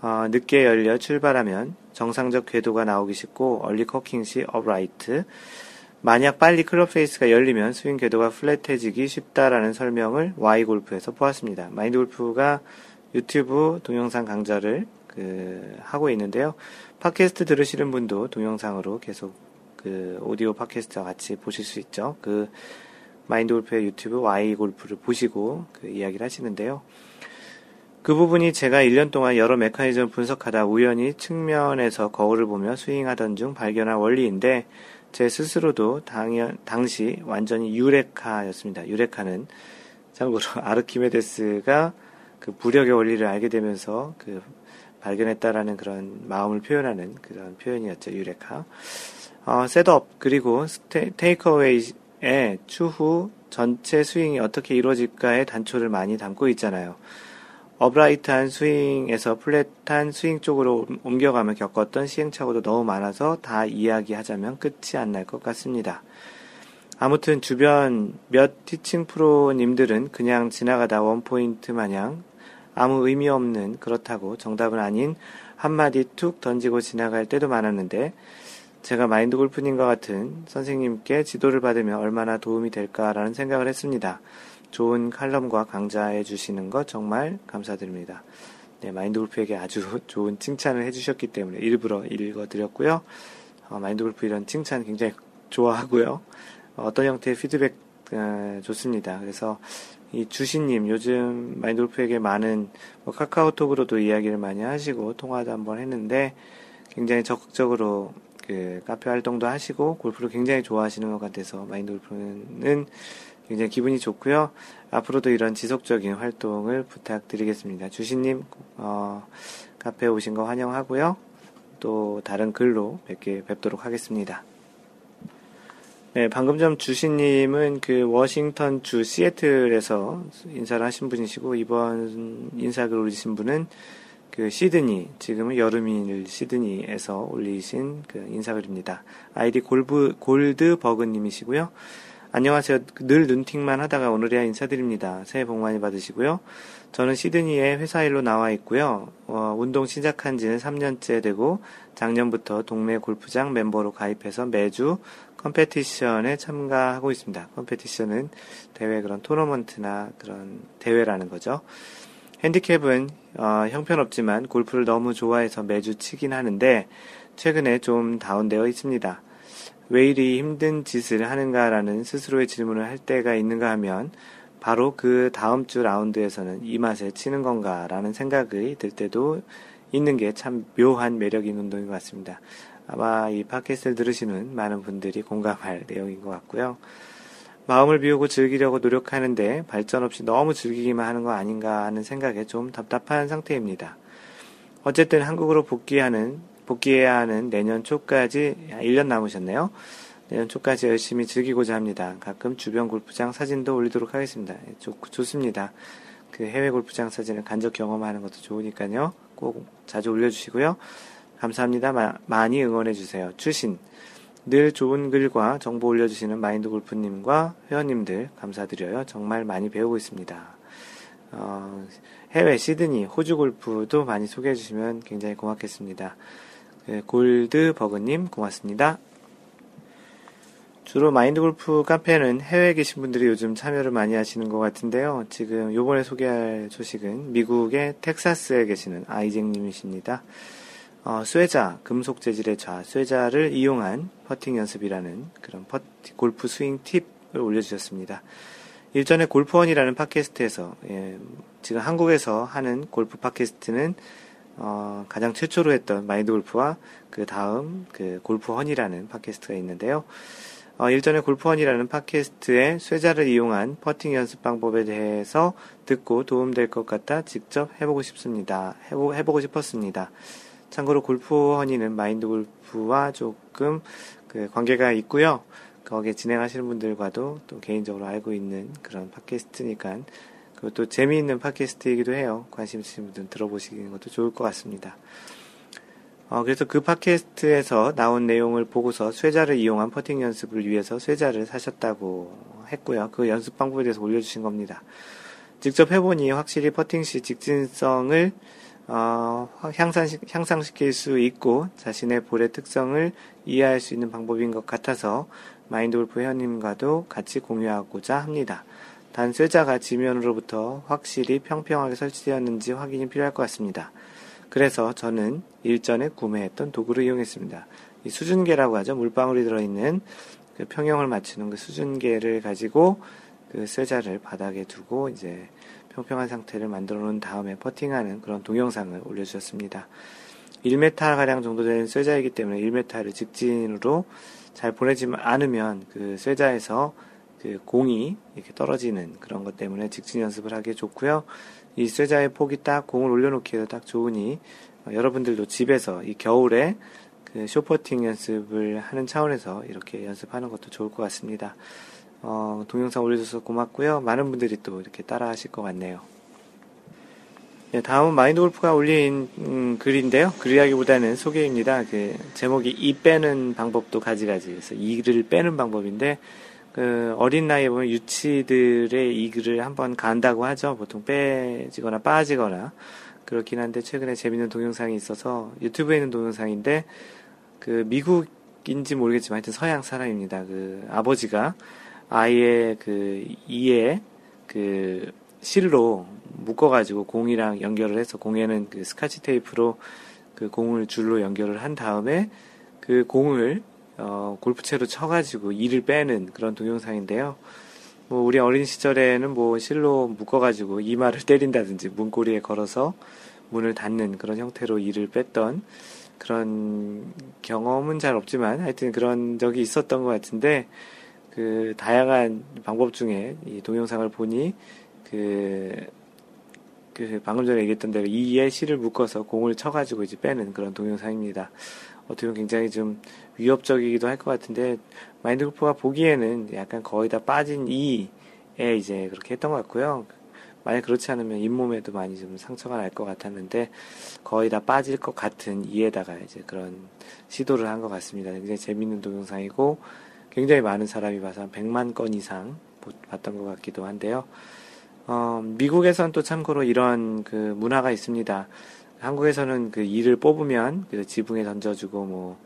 어, 늦게 열려 출발하면 정상적 궤도가 나오기 쉽고 early cocking 시 upright 만약 빨리 클럽 페이스가 열리면 스윙 궤도가 flat해지기 쉽다라는 설명을 Y 골프에서 보았습니다. 마인드 골프가 유튜브 동영상 강좌를 그 하고 있는데요. 팟캐스트 들으시는 분도 동영상으로 계속 그 오디오 팟캐스트와 같이 보실 수 있죠. 그 마인드 골프의 유튜브 Y 골프를 보시고 그 이야기를 하시는데요. 그 부분이 제가 1년 동안 여러 메커니즘을 분석하다 우연히 측면에서 거울을 보며 스윙하던 중 발견한 원리인데 제 스스로도 당연, 당시 완전히 유레카였습니다. 유레카는 참고로 아르키메데스가 그 부력의 원리를 알게 되면서 그 발견했다라는 그런 마음을 표현하는 그런 표현이었죠. 유레카. 어, setup 그리고 스테, takeaway의 추후 전체 스윙이 어떻게 이루어질까의 단초를 많이 담고 있잖아요. upright한 스윙에서 flat한 스윙 쪽으로 옮겨가며 겪었던 시행착오도 너무 많아서 다 이야기하자면 끝이 안 날 것 같습니다. 아무튼 주변 몇 티칭 프로님들은 그냥 지나가다 원포인트 마냥 아무 의미 없는 그렇다고 정답은 아닌 한마디 툭 던지고 지나갈 때도 많았는데 제가 마인드 골프님과 같은 선생님께 지도를 받으면 얼마나 도움이 될까라는 생각을 했습니다. 좋은 칼럼과 강좌해 주시는 것 정말 감사드립니다. 네, 마인드 골프에게 아주 좋은 칭찬을 해주셨기 때문에 일부러 읽어드렸고요. 어, 마인드 골프 이런 칭찬 굉장히 좋아하고요. 어, 어떤 형태의 피드백 어, 좋습니다. 그래서 이 주신님 요즘 마인드 골프에게 많은 뭐 카카오톡으로도 이야기를 많이 하시고 통화도 한번 했는데 굉장히 적극적으로 그 카페 활동도 하시고 골프를 굉장히 좋아하시는 것 같아서 마인드 골프는 굉장히 기분이 좋고요. 앞으로도 이런 지속적인 활동을 부탁드리겠습니다. 주신님 어, 카페에 오신 거 환영하고요. 또 다른 글로 뵙게 뵙도록 하겠습니다. 네, 방금 전 주신님은 그 워싱턴 주 시애틀에서 인사를 하신 분이시고 이번 인사글 올리신 분은 그 시드니 지금은 여름인 시드니에서 올리신 그 인사글입니다. 아이디 골브 골드 버그님이시고요. 안녕하세요. 늘 눈팅만 하다가 오늘에야 인사드립니다. 새해 복 많이 받으시고요. 저는 시드니에 회사 일로 나와 있고요. 어, 운동 시작한 지는 3년째 되고 작년부터 동네 골프장 멤버로 가입해서 매주 competition에 참가하고 있습니다. competition은 대회 그런 토너먼트나 그런 대회라는 거죠. 핸디캡은 어, 형편없지만 골프를 너무 좋아해서 매주 치긴 하는데 최근에 좀 다운되어 있습니다. 왜 이리 힘든 짓을 하는가라는 스스로의 질문을 할 때가 있는가 하면 바로 그 다음 주 라운드에서는 이 맛에 치는 건가라는 생각이 들 때도 있는 게 참 묘한 매력인 운동인 것 같습니다. 아마 이 팟캐스트를 들으시는 많은 분들이 공감할 내용인 것 같고요. 마음을 비우고 즐기려고 노력하는데 발전 없이 너무 즐기기만 하는 거 아닌가 하는 생각에 좀 답답한 상태입니다. 어쨌든 한국으로 복귀하는 복귀해야 하는 내년 초까지 1년 남으셨네요. 내년 초까지 열심히 즐기고자 합니다. 가끔 주변 골프장 사진도 올리도록 하겠습니다. 예, 좋, 좋습니다. 그 해외 골프장 사진을 간접 경험하는 것도 좋으니까요. 꼭 자주 올려주시고요. 감사합니다. 마, 많이 응원해주세요. 추신. 늘 좋은 글과 정보 올려주시는 마인드 골프님과 회원님들 감사드려요. 정말 많이 배우고 있습니다. 어, 해외 시드니, 호주 골프도 많이 소개해 주시면 굉장히 고맙겠습니다. 네, 골드 버그님 고맙습니다. 주로 마인드 골프 카페는 해외에 계신 분들이 요즘 참여를 많이 하시는 것 같은데요. 지금 요번에 소개할 소식은 미국의 텍사스에 계시는 아이잭님이십니다. 어, 쇠자, 금속 재질의 좌, 쇠자를 이용한 퍼팅 연습이라는 그런 퍼, 골프 스윙 팁을 올려주셨습니다. 일전에 골프원이라는 팟캐스트에서, 예, 지금 한국에서 하는 골프 팟캐스트는, 어, 가장 최초로 했던 마인드 골프와 그 다음 그 골프 헌이라는 팟캐스트가 있는데요. 어, 일전에 골프헌이라는 팟캐스트에 쇠자를 이용한 퍼팅 연습 방법에 대해서 듣고 도움될 것 같아 직접 해보고 싶습니다. 해보, 해보고 싶었습니다. 참고로 골프 허니는 마인드 골프와 조금 그 관계가 있고요. 거기에 진행하시는 분들과도 또 개인적으로 알고 있는 그런 팟캐스트니까 그것도 재미있는 팟캐스트이기도 해요. 관심 있으신 분들은 들어보시는 것도 좋을 것 같습니다. 어, 그래서 그 팟캐스트에서 나온 내용을 보고서 쇠자를 이용한 퍼팅 연습을 위해서 쇠자를 사셨다고 했고요. 그 연습 방법에 대해서 올려주신 겁니다. 직접 해보니 확실히 퍼팅 시 직진성을 어, 향상, 시킬수 있고 자신의 볼의 특성을 이해할 수 있는 방법인 것 같아서 마인드 골프 회원님과도 같이 공유하고자 합니다. 단 쇠자가 지면으로부터 확실히 평평하게 설치되었는지 확인이 필요할 것 같습니다. 그래서 저는 일전에 구매했던 도구를 이용했습니다. 이 수준계라고 하죠. 물방울이 들어있는 그 평형을 맞추는 그 수준계를 가지고 그 쇠자를 바닥에 두고 이제 평평한 상태를 만들어 놓은 다음에 퍼팅하는 그런 동영상을 올려주셨습니다. 1m가량 정도 되는 쇠자이기 때문에 1m를 직진으로 잘 보내지 않으면 그 쇠자에서 그 공이 이렇게 떨어지는 그런 것 때문에 직진 연습을 하기 좋고요. 이 쇠자의 폭이 딱 공을 올려놓기에도 딱 좋으니 어, 여러분들도 집에서 이 겨울에 그 쇼퍼팅 연습을 하는 차원에서 이렇게 연습하는 것도 좋을 것 같습니다. 어, 동영상 올려줘서 고맙고요. 많은 분들이 또 이렇게 따라 하실 것 같네요. 네, 다음은 마인드 골프가 올린 음, 글인데요. 글이라기보다는 소개입니다. 그 제목이 이 빼는 방법도 가지가지. 그래서 이를 빼는 방법인데 그 어린 나이에 보면 유치들의 이 글을 한번 간다고 하죠. 보통 빼지거나 빠지거나 그렇긴 한데 최근에 재밌는 동영상이 있어서 유튜브에 있는 동영상인데 그 미국인지 모르겠지만 하여튼 서양 사람입니다. 그 아버지가 아이의 그 이에 그 실로 묶어가지고 공이랑 연결을 해서 공에는 그 스카치 테이프로 그 공을 줄로 연결을 한 다음에 그 공을 어, 골프채로 쳐가지고 이를 빼는 그런 동영상인데요. 뭐 우리 어린 시절에는 뭐 실로 묶어가지고 이마를 때린다든지 문고리에 걸어서 문을 닫는 그런 형태로 이를 뺐던 그런 경험은 잘 없지만 하여튼 그런 적이 있었던 것 같은데 그 다양한 방법 중에 이 동영상을 보니 그, 그 방금 전에 얘기했던 대로 이에 실을 묶어서 공을 쳐가지고 이제 빼는 그런 동영상입니다. 어떻게 보면 굉장히 좀 위협적이기도 할 것 같은데 마인드 골프가 보기에는 약간 거의 다 빠진 이에 이제 그렇게 했던 것 같고요. 만약 그렇지 않으면 잇몸에도 많이 좀 상처가 날 것 같았는데 거의 다 빠질 것 같은 이에다가 이제 그런 시도를 한 것 같습니다. 굉장히 재밌는 동영상이고 굉장히 많은 사람이 봐서 한 100만 건 이상 봤던 것 같기도 한데요. 어, 미국에선 또 참고로 이런 그 문화가 있습니다. 한국에서는 그 이를 뽑으면 그 지붕에 던져주고 뭐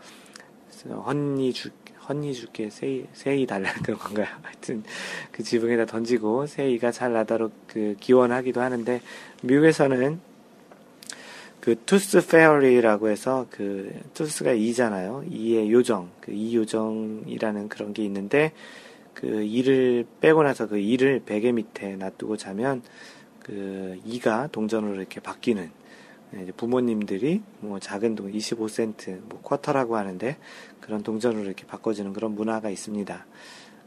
헌니 주 헌니 줄게 세이 세이 달라는 그런 건가요? 하여튼 그 지붕에다 던지고 새 이가 잘 나도록 그 기원하기도 하는데 미국에서는 그 tooth fairy라고 해서 그 tooth가 이잖아요. 이의 요정, 그 이 요정이라는 그런 게 있는데 그 이를 빼고 나서 그 이를 베개 밑에 놔두고 자면 그 이가 동전으로 이렇게 바뀌는 네, 부모님들이 뭐 작은 돈 25센트 뭐 quarter라고 하는데 그런 동전으로 이렇게 바꿔주는 그런 문화가 있습니다.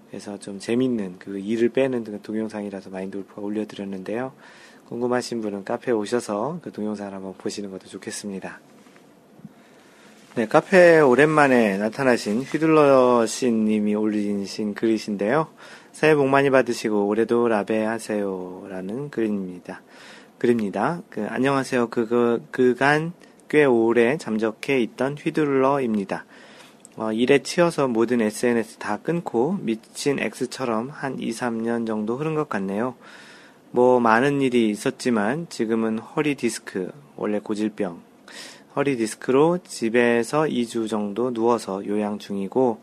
그래서 좀 재밌는 그 2를 빼는 그 동영상이라서 마인드 골프가 올려드렸는데요. 궁금하신 분은 카페에 오셔서 그 동영상을 한번 보시는 것도 좋겠습니다. 네, 카페에 오랜만에 나타나신 휘둘러 씨님이 올리신 글이신데요. 새해 복 많이 받으시고 올해도 라베 하세요라는 글입니다. 글입니다. 그, 안녕하세요. 그, 그, 그간 꽤 오래 잠적해 있던 휘둘러입니다. 어, 일에 치여서 모든 SNS 다 끊고 미친 X처럼 한 2, 3년 정도 흐른 것 같네요. 뭐 많은 일이 있었지만 지금은 허리 디스크, 원래 고질병, 허리 디스크로 집에서 2주 정도 누워서 요양 중이고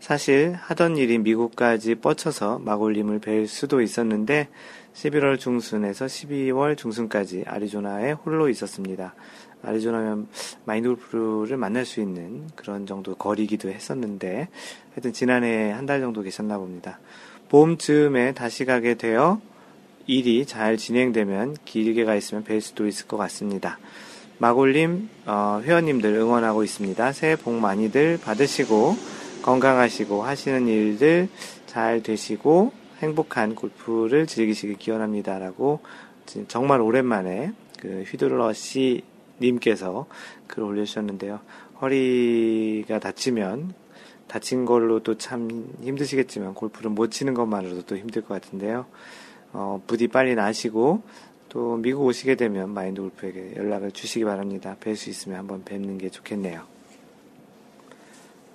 사실 하던 일이 미국까지 뻗쳐서 마골림을 뵐 수도 있었는데 11월 중순에서 12월 중순까지 아리조나에 홀로 있었습니다. 아리조나면 마인드골프를 만날 수 있는 그런 정도 거리기도 했었는데 하여튼 지난해 한 달 정도 계셨나 봅니다. 봄 즈음에 다시 가게 되어 일이 잘 진행되면 길게 가 있으면 뵐 수도 있을 것 같습니다. 마골님 어, 회원님들 응원하고 있습니다. 새해 복 많이들 받으시고 건강하시고 하시는 일들 잘 되시고 행복한 골프를 즐기시길 기원합니다라고 정말 오랜만에 그 휘둘러 씨 님께서 글을 올려주셨는데요. 허리가 다치면 다친 걸로도 참 힘드시겠지만 골프를 못 치는 것만으로도 또 힘들 것 같은데요. 어, 부디 빨리 나시고 또 미국 오시게 되면 마인드 골프에게 연락을 주시기 바랍니다. 뵐 수 있으면 한번 뵙는 게 좋겠네요.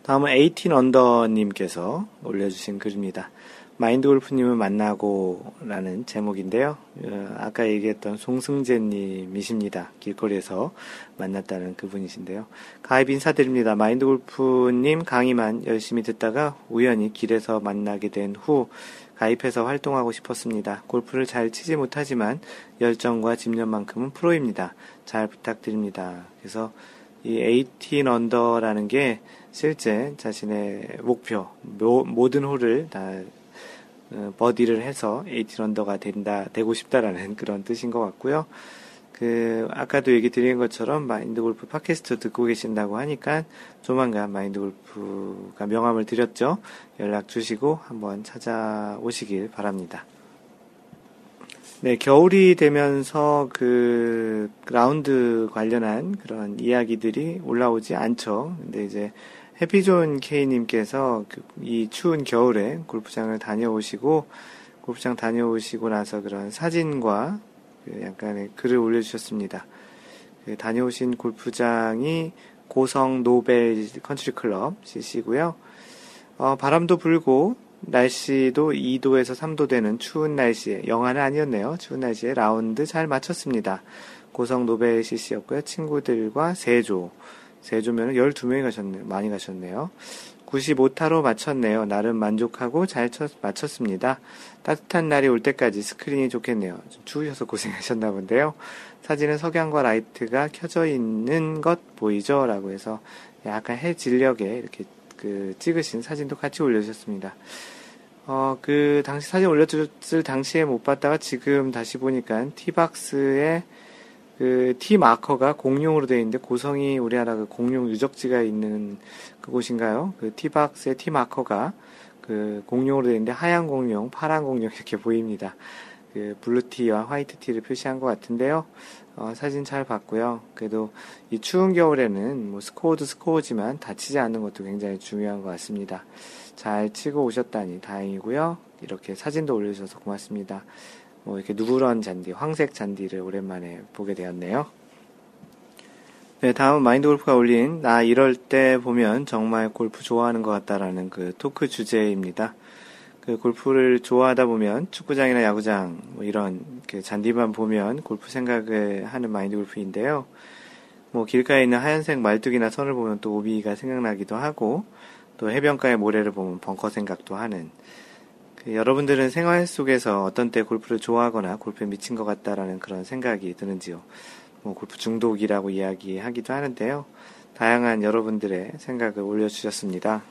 다음은 18 언더님께서 올려주신 글입니다. 마인드 골프님을 만나고 라는 제목인데요. 어, 아까 얘기했던 송승재님이십니다. 길거리에서 만났다는 그분이신데요. 가입 인사드립니다. 마인드 골프님 강의만 열심히 듣다가 우연히 길에서 만나게 된 후 가입해서 활동하고 싶었습니다. 골프를 잘 치지 못하지만 열정과 집념만큼은 프로입니다. 잘 부탁드립니다. 그래서 이 18 언더라는 게 실제 자신의 목표, 모든 홀을 다 어, 버디를 해서 eighteen under가 된다, 되고 싶다라는 그런 뜻인 것 같고요. 그, 아까도 얘기 드린 것처럼 마인드 골프 팟캐스트 듣고 계신다고 하니까 조만간 마인드 골프가 명함을 드렸죠. 연락 주시고 한번 찾아오시길 바랍니다. 네, 겨울이 되면서 그 라운드 관련한 그런 이야기들이 올라오지 않죠. 근데 이제 해피존 K님께서 그 이 추운 겨울에 골프장을 다녀오시고 골프장 다녀오시고 나서 그런 사진과 그 약간의 글을 올려주셨습니다. 그 다녀오신 골프장이 고성 노벨 컨트리 클럽 CC고요. 어, 바람도 불고 날씨도 2도에서 3도 되는 추운 날씨에 영하는 아니었네요. 추운 날씨에 라운드 잘 마쳤습니다. 고성 노벨 CC였고요. 친구들과 세 조 세 조면은 12명이 가셨네요. 많이 가셨네요. 95타로 마쳤네요. 나름 만족하고 잘 쳤, 마쳤습니다. 따뜻한 날이 올 때까지 스크린이 좋겠네요. 좀 추우셔서 고생하셨나 본데요. 사진은 석양과 라이트가 켜져 있는 것 보이죠? 라고 해서 약간 해 질 녘에 이렇게 그 찍으신 사진도 같이 올려주셨습니다. 어, 그 당시 사진 올려줬을 당시에 못 봤다가 지금 다시 보니까 tee box에 그 T 마커가 공룡으로 되어 있는데 고성이 우리나라 그 공룡 유적지가 있는 그곳인가요? 그 T박스의 T 마커가 그 공룡으로 되어 있는데 하얀 공룡, 파란 공룡 이렇게 보입니다. 그 블루티와 화이트티를 표시한 것 같은데요. 어, 사진 잘 봤고요. 그래도 이 추운 겨울에는 뭐 스코어도 스코어지만 다치지 않는 것도 굉장히 중요한 것 같습니다. 잘 치고 오셨다니 다행이고요. 이렇게 사진도 올려주셔서 고맙습니다. 뭐 이렇게 누런 잔디, 황색 잔디를 오랜만에 보게 되었네요. 네, 다음은 마인드 골프가 올린 나 이럴 때 보면 정말 골프 좋아하는 것 같다라는 그 토크 주제입니다. 그 골프를 좋아하다 보면 축구장이나 야구장 뭐 이런 그 잔디만 보면 골프 생각을 하는 마인드 골프인데요. 뭐 길가에 있는 하얀색 말뚝이나 선을 보면 또 오비가 생각나기도 하고 또 해변가의 모래를 보면 벙커 생각도 하는 그 여러분들은 생활 속에서 어떤 때 골프를 좋아하거나 골프에 미친 것 같다라는 그런 생각이 드는지요. 뭐 골프 중독이라고 이야기하기도 하는데요. 다양한 여러분들의 생각을 올려주셨습니다.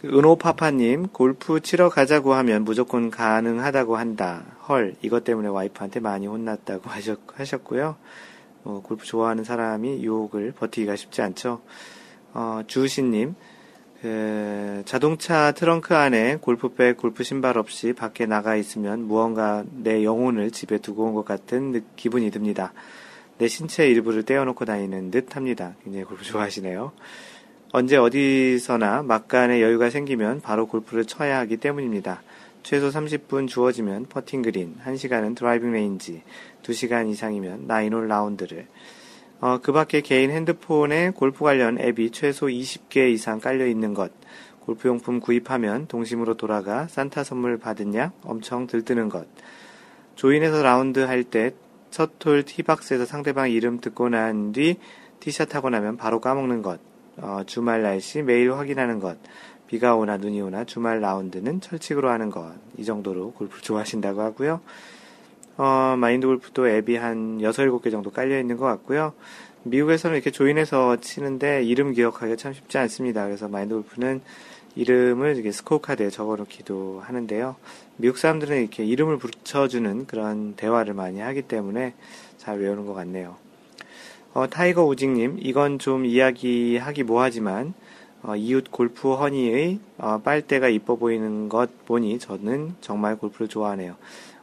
그 은호파파님, 골프 치러 가자고 하면 무조건 가능하다고 한다. 헐, 이것 때문에 와이프한테 많이 혼났다고 하셨, 하셨고요. 어, 골프 좋아하는 사람이 유혹을 버티기가 쉽지 않죠. 어, 주우신님, 그 자동차 트렁크 안에 골프백, 골프 신발 없이 밖에 나가 있으면 무언가 내 영혼을 집에 두고 온 것 같은 기분이 듭니다. 내 신체 일부를 떼어놓고 다니는 듯 합니다. 굉장히 골프 좋아하시네요. 언제 어디서나 막간의 여유가 생기면 바로 골프를 쳐야 하기 때문입니다. 최소 30분 주어지면 퍼팅 그린, 1시간은 driving range, 2시간 이상이면 nine hole 라운드를, 어, 그 밖에 개인 핸드폰에 골프 관련 앱이 최소 20개 이상 깔려 있는 것, 골프용품 구입하면 동심으로 돌아가 산타 선물 받은 약 엄청 들뜨는 것, 조인해서 라운드 할 때 첫 톨 티박스에서 상대방 이름 듣고 난 뒤 티샷 하고 나면 바로 까먹는 것, 어, 주말 날씨 매일 확인하는 것, 비가 오나 눈이 오나 주말 라운드는 철칙으로 하는 것, 이 정도로 골프 좋아하신다고 하고요. 어, 마인드 골프도 앱이 한 6, 7개 정도 깔려 있는 것 같고요. 미국에서는 이렇게 join해서 치는데 이름 기억하기가 참 쉽지 않습니다. 그래서 마인드 골프는 이름을 이렇게 스코어 카드에 적어 놓기도 하는데요. 미국 사람들은 이렇게 이름을 붙여주는 그런 대화를 많이 하기 때문에 잘 외우는 것 같네요. 어, 타이거 우직님, 이건 좀 이야기하기 뭐하지만, 어, 이웃 골프 허니의 어, 빨대가 이뻐 보이는 것 보니 저는 정말 골프를 좋아하네요.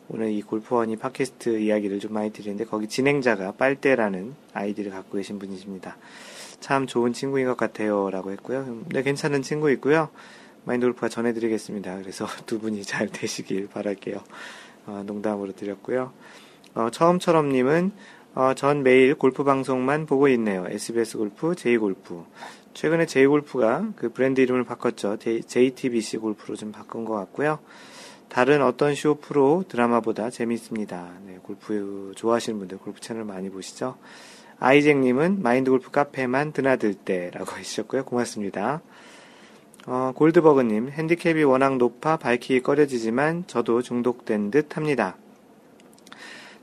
오늘 이 골프 허니 팟캐스트 이야기를 좀 많이 드리는데 거기 진행자가 빨대라는 아이디를 갖고 계신 분이십니다. 참 좋은 친구인 것 같아요. 라고 했고요. 네, 괜찮은 친구 있고요. 마인드 골프가 전해드리겠습니다. 그래서 두 분이 잘 되시길 바랄게요. 어, 농담으로 드렸고요. 어, 처음처럼님은 어, 전 매일 골프 방송만 보고 있네요. SBS 골프, J골프. 최근에 J골프가 그 브랜드 이름을 바꿨죠. JTBC 골프로 좀 바꾼 것 같고요. 다른 어떤 쇼 프로 드라마보다 재미있습니다. 네, 골프 좋아하시는 분들 골프 채널 많이 보시죠. 아이잭님은 마인드 골프 카페만 드나들 때라고 해주셨고요. 고맙습니다. 어, 골드버그님, 핸디캡이 워낙 높아 밝히기 꺼려지지만 저도 중독된 듯 합니다.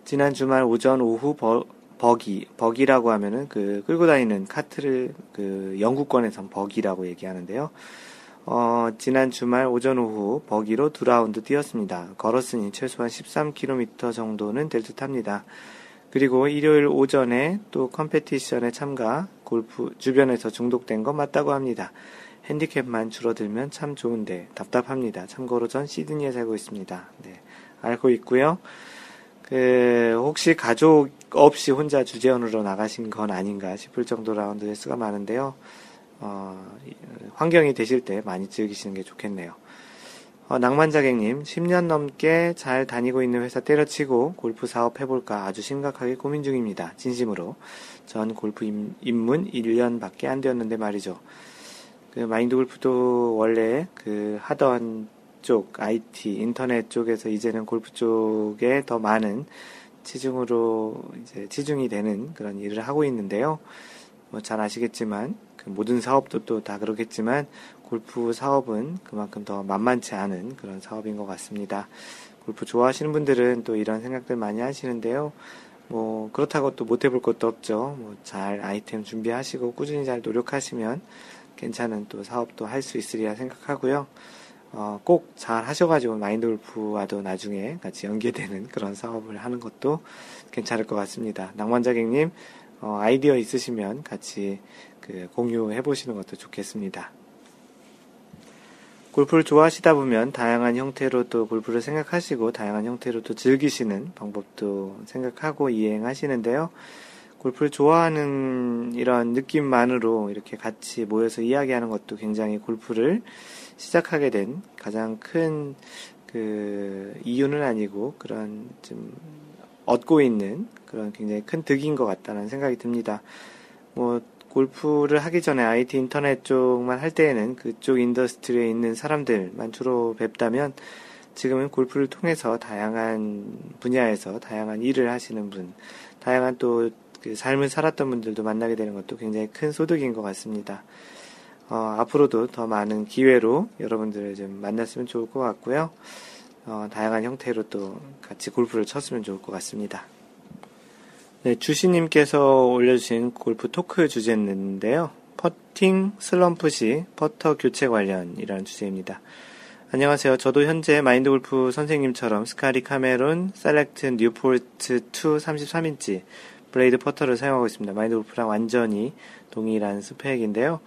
지난 주말 오전 오후 버, 버기, 버기라고 하면은 그 끌고 다니는 카트를 그 영국권에선 버기라고 얘기하는데요. 어, 지난 주말 오전 오후 버기로 두 라운드 뛰었습니다. 걸었으니 최소한 13km 정도는 될 듯 합니다. 그리고 일요일 오전에 또 competition에 참가, 골프 주변에서 중독된 거 맞다고 합니다. 핸디캡만 줄어들면 참 좋은데 답답합니다. 참고로 전 시드니에 살고 있습니다. 네, 알고 있고요. 그 혹시 가족 없이 혼자 주재원으로 나가신 건 아닌가 싶을 정도 라운드 횟수가 많은데요. 어, 환경이 되실 때 많이 즐기시는 게 좋겠네요. 어, 낭만자객님, 10년 넘게 잘 다니고 있는 회사 때려치고 골프 사업 해볼까 아주 심각하게 고민 중입니다. 진심으로. 전 골프 입문 1년밖에 안 되었는데 말이죠. 그 마인드 골프도 원래 그 하던 쪽, IT, 인터넷 쪽에서 이제는 골프 쪽에 더 많은 치중으로 이제 치중이 되는 그런 일을 하고 있는데요. 뭐 잘 아시겠지만 그 모든 사업도 또다 그렇겠지만 골프 사업은 그만큼 더 만만치 않은 그런 사업인 것 같습니다. 골프 좋아하시는 분들은 또 이런 생각들 많이 하시는데요. 뭐 그렇다고 또 못 해볼 것도 없죠. 뭐 잘 아이템 준비하시고 꾸준히 잘 노력하시면 괜찮은 또 사업도 할 수 있으리라 생각하고요. 어, 꼭 잘 하셔가지고 마인드 골프와도 나중에 같이 연계되는 그런 사업을 하는 것도 괜찮을 것 같습니다. 낭만자객님, 어, 아이디어 있으시면 같이 그 공유해 보시는 것도 좋겠습니다. 골프를 좋아하시다 보면 다양한 형태로 또 골프를 생각하시고 다양한 형태로 또 즐기시는 방법도 생각하고 이행하시는데요. 골프를 좋아하는 이런 느낌만으로 이렇게 같이 모여서 이야기하는 것도 굉장히 골프를 시작하게 된 가장 큰 그 이유는 아니고 그런 좀 얻고 있는 그런 굉장히 큰 득인 것 같다는 생각이 듭니다. 뭐 골프를 하기 전에 IT 인터넷 쪽만 할 때에는 그쪽 industry에 있는 사람들만 주로 뵙다면 지금은 골프를 통해서 다양한 분야에서 다양한 일을 하시는 분, 다양한 또 그 삶을 살았던 분들도 만나게 되는 것도 굉장히 큰 소득인 것 같습니다. 어, 앞으로도 더 많은 기회로 여러분들을 좀 만났으면 좋을 것 같고요. 어, 다양한 형태로 또 같이 골프를 쳤으면 좋을 것 같습니다. 네, 주시님께서 올려주신 골프 토크 주제인데요. 퍼팅 슬럼프 시 퍼터 교체 관련이라는 주제입니다. 안녕하세요. 저도 현재 마인드 골프 선생님처럼 Scotty Cameron Select Newport 2 33인치 블레이드 퍼터를 사용하고 있습니다. 마인드 골프랑 완전히 동일한 스펙인데요.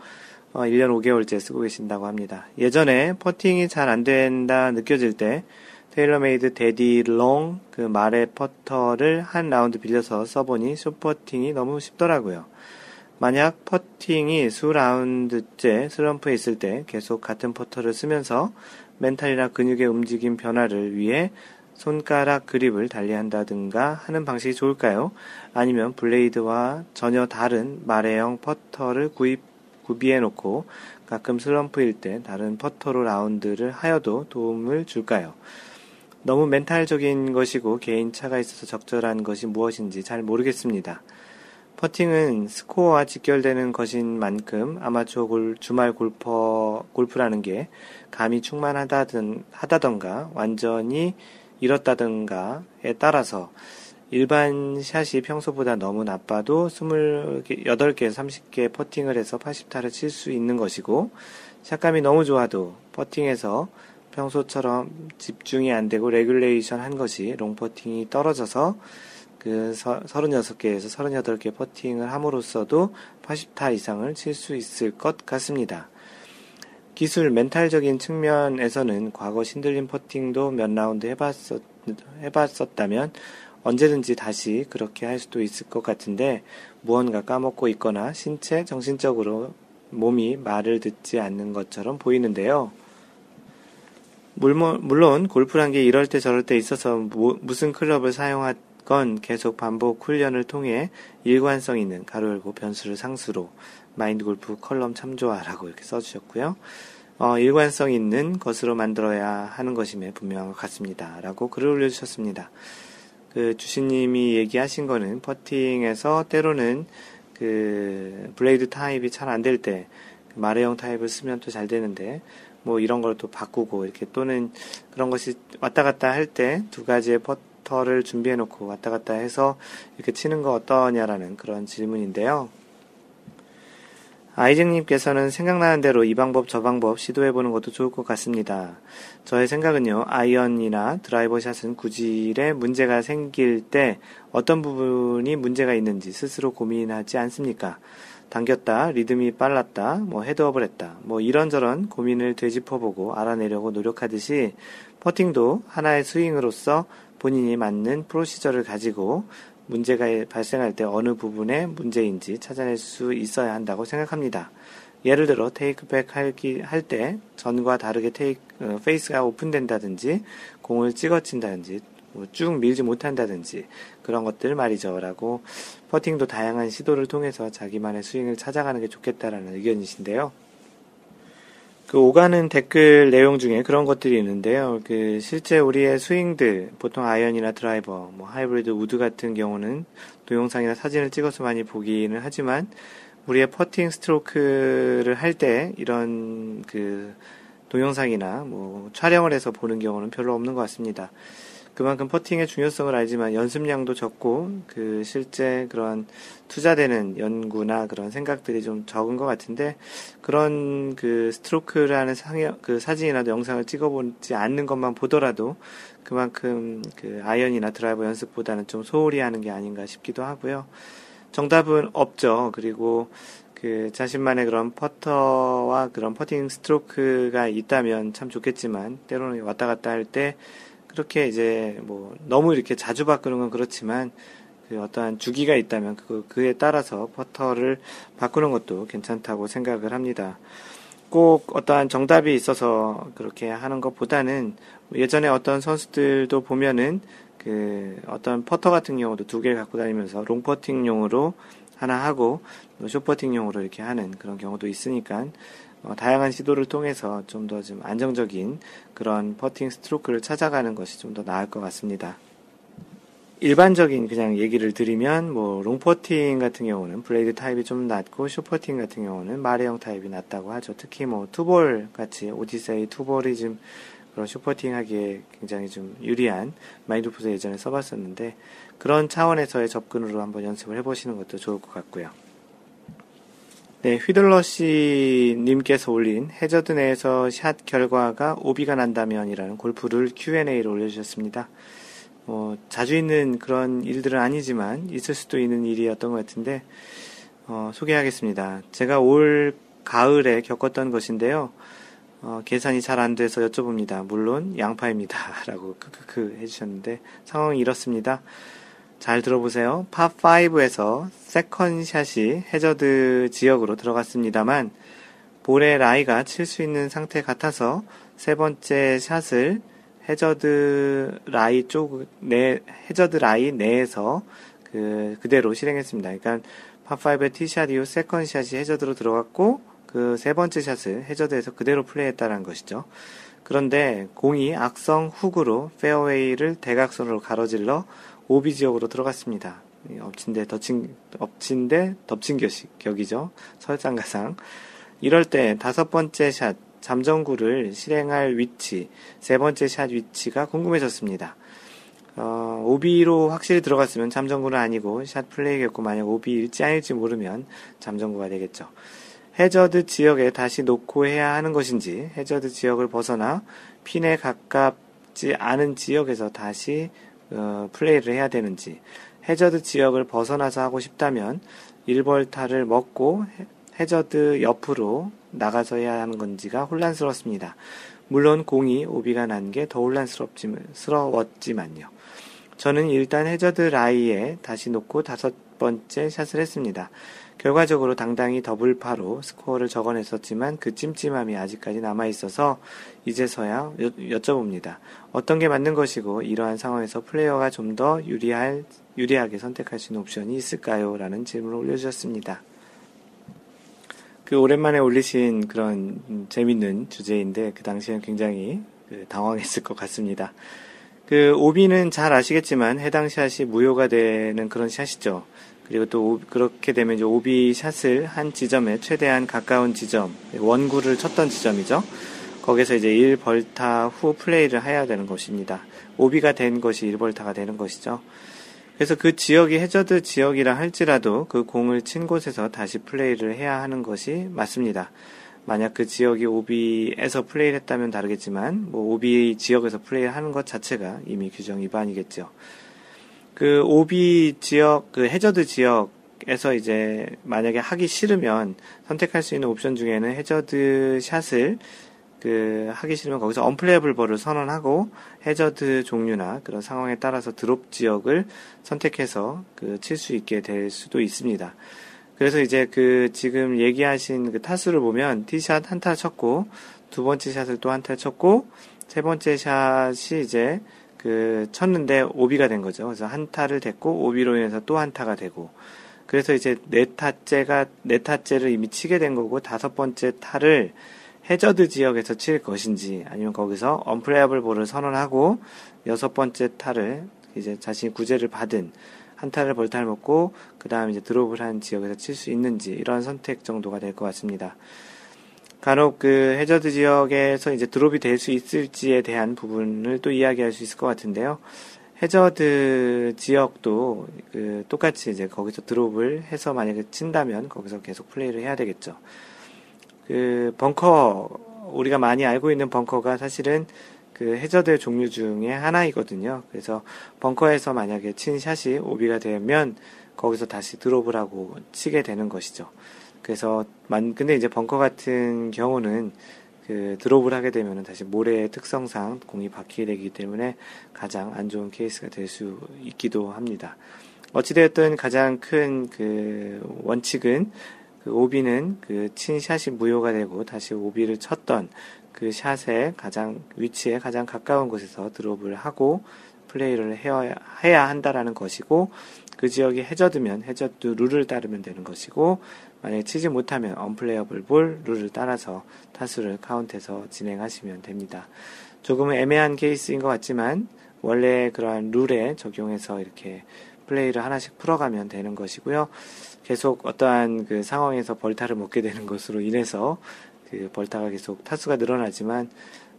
어, 1년 5개월째 쓰고 계신다고 합니다. 예전에 퍼팅이 잘 안 된다 느껴질 때 TaylorMade Daddy Long 그 mallet 퍼터를 한 라운드 빌려서 써보니 숏퍼팅이 너무 쉽더라고요. 만약 퍼팅이 수 라운드째 슬럼프에 있을 때 계속 같은 퍼터를 쓰면서 멘탈이나 근육의 움직임 변화를 위해 손가락 그립을 달리한다든가 하는 방식이 좋을까요? 아니면 블레이드와 전혀 다른 mallet형 퍼터를 구입, 구비해 놓고 가끔 슬럼프일 때 다른 퍼터로 라운드를 하여도 도움을 줄까요? 너무 멘탈적인 것이고 개인차가 있어서 적절한 것이 무엇인지 잘 모르겠습니다. 퍼팅은 스코어와 직결되는 것인 만큼 아마추어 골, 주말 골퍼, 골프라는 게 감이 충만하다든, 하다던가 완전히 잃었다든가에 따라서 일반 샷이 평소보다 너무 나빠도 28개, 30개 퍼팅을 해서 80타를 칠 수 있는 것이고, 샷감이 너무 좋아도 퍼팅에서 평소처럼 집중이 안 되고 regulation 한 것이 롱 퍼팅이 떨어져서 그 36개에서 38개 퍼팅을 함으로써도 80타 이상을 칠 수 있을 것 같습니다. 기술 멘탈적인 측면에서는 과거 신들린 퍼팅도 몇 라운드 해봤었, 해봤었다면 언제든지 다시 그렇게 할 수도 있을 것 같은데 무언가 까먹고 있거나 신체, 정신적으로 몸이 말을 듣지 않는 것처럼 보이는데요. 물론 골프란 게 이럴 때 저럴 때 있어서 무슨 클럽을 사용하건 계속 반복 훈련을 통해 일관성 있는 괄호 열고 변수를 상수로 마인드 골프 컬럼 참조하라고 이렇게 써주셨고요. 어, 일관성 있는 것으로 만들어야 하는 것임에 분명한 것 같습니다. 라고 글을 올려주셨습니다. 그 주신님이 얘기하신 거는 퍼팅에서 때로는 그 블레이드 타입이 잘 안 될 때 mallet형 타입을 쓰면 또 잘 되는데 뭐 이런 걸 또 바꾸고 이렇게 또는 그런 것이 왔다 갔다 할 때 두 가지의 퍼터를 준비해 놓고 왔다 갔다 해서 이렇게 치는 거 어떠냐라는 그런 질문인데요. 아이증님께서는 생각나는 대로 이 방법 저 방법 시도해보는 것도 좋을 것 같습니다. 저의 생각은요, 아이언이나 드라이버 샷은 구질에 문제가 생길 때 어떤 부분이 문제가 있는지 스스로 고민하지 않습니까? 당겼다, 리듬이 빨랐다, 뭐 헤드업을 했다, 뭐 이런저런 고민을 되짚어보고 알아내려고 노력하듯이 퍼팅도 하나의 스윙으로서 본인이 맞는 procedure를 가지고 문제가 발생할 때 어느 부분에 문제인지 찾아낼 수 있어야 한다고 생각합니다. 예를 들어 테이크백 할 때 전과 다르게 테이크 어, 페이스가 오픈된다든지 공을 찍어친다든지 뭐 쭉 밀지 못한다든지 그런 것들 말이죠 라고 퍼팅도 다양한 시도를 통해서 자기만의 스윙을 찾아가는 게 좋겠다라는 의견이신데요. 그 오가는 댓글 내용 중에 그런 것들이 있는데요. 그 실제 우리의 스윙들, 보통 아이언이나 드라이버, 뭐 하이브리드 우드 같은 경우는 동영상이나 사진을 찍어서 많이 보기는 하지만 우리의 퍼팅 스트로크를 할 때 이런 그 동영상이나 뭐 촬영을 해서 보는 경우는 별로 없는 것 같습니다. 그만큼 퍼팅의 중요성을 알지만 연습량도 적고 그 실제 그런 투자되는 연구나 그런 생각들이 좀 적은 것 같은데 그런 그 스트로크라는 상여, 그 사진이나 영상을 찍어보지 않는 것만 보더라도 그만큼 그 아이언이나 드라이버 연습보다는 좀 소홀히 하는 게 아닌가 싶기도 하고요. 정답은 없죠. 그리고 그 자신만의 그런 퍼터와 그런 퍼팅 스트로크가 있다면 참 좋겠지만 때로는 왔다 갔다 할때 그렇게 이제 뭐 너무 이렇게 자주 바꾸는 건 그렇지만 그 어떠한 주기가 있다면 그 그에 따라서 퍼터를 바꾸는 것도 괜찮다고 생각을 합니다. 꼭 어떠한 정답이 있어서 그렇게 하는 것보다는 예전에 어떤 선수들도 보면은 그 어떤 퍼터 같은 경우도 두 개를 갖고 다니면서 롱퍼팅용으로 하나 하고 쇼퍼팅용으로 이렇게 하는 그런 경우도 있으니까 어, 다양한 시도를 통해서 좀 더 좀 안정적인 그런 퍼팅 스트로크를 찾아가는 것이 좀 더 나을 것 같습니다. 일반적인 그냥 얘기를 드리면 뭐 롱퍼팅 같은 경우는 블레이드 타입이 좀 낫고 숏퍼팅 같은 경우는 mallet형 타입이 낫다고 하죠. 특히 뭐 Two-Ball 같이 Odyssey Two-Ball이 좀 그런 숏퍼팅 하기에 굉장히 좀 유리한 마인드 골프도 예전에 써봤었는데 그런 차원에서의 접근으로 한번 연습을 해보시는 것도 좋을 것 같고요. 네, 휘들러시 님께서 올린 해저드 내에서 샷 결과가 오비가 난다면이라는 골프 룰 Q&A로 올려주셨습니다. 어, 자주 있는 그런 일들은 아니지만 있을 수도 있는 일이었던 것 같은데 어, 소개하겠습니다. 제가 올 가을에 겪었던 것인데요. 어, 계산이 잘 안 돼서 여쭤봅니다. 물론 양파입니다. 라고 크크크 해주셨는데 상황이 이렇습니다. 잘 들어보세요. 팝5에서 세컨샷이 해저드 지역으로 들어갔습니다만 볼의 라이가 칠 수 있는 상태 같아서 세 번째 샷을 해저드 라이 쪽, 내, 해저드 라이 내에서 그, 그대로 실행했습니다. 그러니까 파5의 티샷 이후 세컨샷이 해저드로 들어갔고, 그 세 번째 샷을 해저드에서 그대로 플레이했다는 것이죠. 그런데 공이 악성 훅으로 페어웨이를 대각선으로 가로질러 오비 지역으로 들어갔습니다. 엎친 데 덮친, 엎친 데 덮친 격이죠. 설상가상. 이럴 때 다섯 번째 샷, 잠정구를 실행할 위치, 세 번째 샷 위치가 궁금해졌습니다. 어, 오비로 확실히 들어갔으면 잠정구는 아니고 샷 플레이겠고 만약 오비일지 아닐지 모르면 잠정구가 되겠죠. 해저드 지역에 다시 놓고 해야 하는 것인지 해저드 지역을 벗어나 핀에 가깝지 않은 지역에서 다시 어, 플레이를 해야 되는지 해저드 지역을 벗어나서 하고 싶다면 1벌타를 먹고 해저드 옆으로 나가서 해야 하는 건지가 혼란스럽습니다. 물론 공이 오비가 난 게 더 혼란스럽지만요. 저는 일단 해저드 라이에 다시 놓고 다섯 번째 샷을 했습니다. 결과적으로 당당히 더블파로 스코어를 적어냈었지만 그 찜찜함이 아직까지 남아있어서 이제서야 여, 여쭤봅니다. 어떤 게 맞는 것이고 이러한 상황에서 플레이어가 좀 더 유리할, 유리하게 선택할 수 있는 옵션이 있을까요? 라는 질문을 올려주셨습니다. 그 오랜만에 올리신 그런 재밌는 주제인데 그 당시엔 굉장히 그 당황했을 것 같습니다. 그 오비는 잘 아시겠지만 해당 샷이 무효가 되는 그런 샷이죠. 그리고 또 그렇게 되면 이제 오비 샷을 한 지점에 최대한 가까운 지점, 원구를 쳤던 지점이죠. 거기서 이제 1벌타 후 플레이를 해야 되는 것입니다. 오비가 된 것이 1벌타가 되는 것이죠. 그래서 그 지역이 해저드 지역이라 할지라도 그 공을 친 곳에서 다시 플레이를 해야 하는 것이 맞습니다. 만약 그 지역이 오비에서 플레이를 했다면 다르겠지만 뭐 오비 지역에서 플레이를 하는 것 자체가 이미 규정 위반이겠죠. 그 오비 지역 그 해저드 지역에서 이제 만약에 하기 싫으면 선택할 수 있는 옵션 중에는 해저드 샷을 그 하기 싫으면 거기서 unplayable ball을 선언하고 해저드 종류나 그런 상황에 따라서 드롭 지역을 선택해서 그 칠 수 있게 될 수도 있습니다. 그래서 이제 그 지금 얘기하신 그 타수를 보면 티샷 한 타 쳤고 두 번째 샷을 또 한 타 쳤고 세 번째 샷이 이제 그 쳤는데 오비가 된 거죠. 그래서 한 타를 됐고 오비로 인해서 또 한 타가 되고 그래서 이제 네 타째가 네 타째를 이미 치게 된 거고 다섯 번째 타를 해저드 지역에서 칠 것인지 아니면 거기서 언플레이블 볼을 선언하고 여섯 번째 타를 이제 자신이 구제를 받은 한 타를 벌타를 먹고 그 다음 이제 드롭을 한 지역에서 칠 수 있는지 이런 선택 정도가 될 것 같습니다. 간혹 그 해저드 지역에서 이제 드롭이 될 수 있을지에 대한 부분을 또 이야기할 수 있을 것 같은데요. 해저드 지역도 그 똑같이 이제 거기서 드롭을 해서 만약에 친다면 거기서 계속 플레이를 해야 되겠죠. 그 벙커 우리가 많이 알고 있는 벙커가 사실은 그 해저드 종류 중에 하나이거든요. 그래서 벙커에서 만약에 친 샷이 오비가 되면 거기서 다시 드롭을 하고 치게 되는 것이죠. 그래서 만 근데 이제 벙커 같은 경우는 그 드롭을 하게 되면 다시 모래의 특성상 공이 박히게 되기 때문에 가장 안 좋은 케이스가 될 수 있기도 합니다. 어찌되었든 가장 큰 그 원칙은 그 오비는 그 친 샷이 무효가 되고 다시 오비를 쳤던 그 샷의 가장 위치에 가장 가까운 곳에서 드롭을 하고 플레이를 해야, 해야 한다라는 것이고 그 지역이 해저드면 해저드 룰을 따르면 되는 것이고 만약에 치지 못하면 unplayable ball 룰을 따라서 타수를 카운트해서 진행하시면 됩니다. 조금은 애매한 케이스인 것 같지만 원래 그러한 룰에 적용해서 이렇게 플레이를 하나씩 풀어가면 되는 것이고요. 계속 어떠한 그 상황에서 벌타를 먹게 되는 것으로 인해서 그 벌타가 계속 타수가 늘어나지만